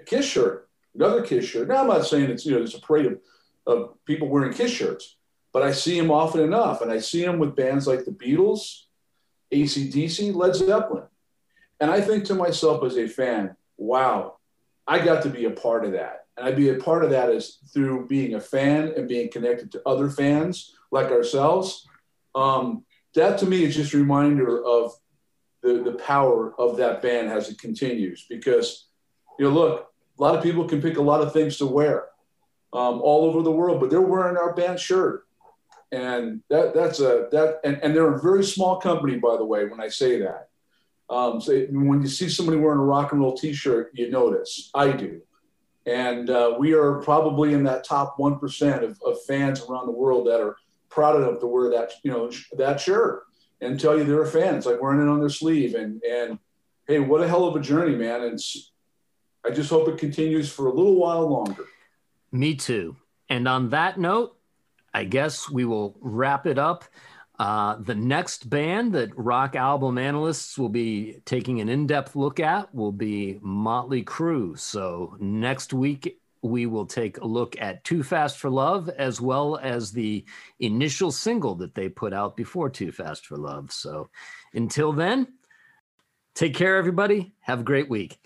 D: a Kiss shirt, another Kiss shirt. Now, I'm not saying it's, you know, there's a parade of of people wearing Kiss shirts, but I see them often enough. And I see them with bands like the Beatles, ACDC, Led Zeppelin. And I think to myself as a fan, wow, I got to be a part of that. And I'd be a part of that is through being a fan and being connected to other fans like ourselves. Um, that to me is just a reminder of the, the power of that band as it continues. Because, you know, look, a lot of people can pick a lot of things to wear um, all over the world, but they're wearing our band shirt. And that that's a that and, and they're a very small company, by the way, when I say that. Um, so when you see somebody wearing a rock and roll T-shirt, you notice. I do, and uh, we are probably in that top one percent of, of fans around the world that are proud enough to wear that you know that shirt and tell you they're a fan. It's like wearing it on their sleeve. And and hey, what a hell of a journey, man! And I just hope it continues for a little while longer.
A: Me too. And on that note, I guess we will wrap it up. Uh, the next band that rock album analysts will be taking an in depth look at will be Motley Crue. So next week, we will take a look at Too Fast for Love as well as the initial single that they put out before Too Fast for Love. So until then, take care, everybody. Have a great week.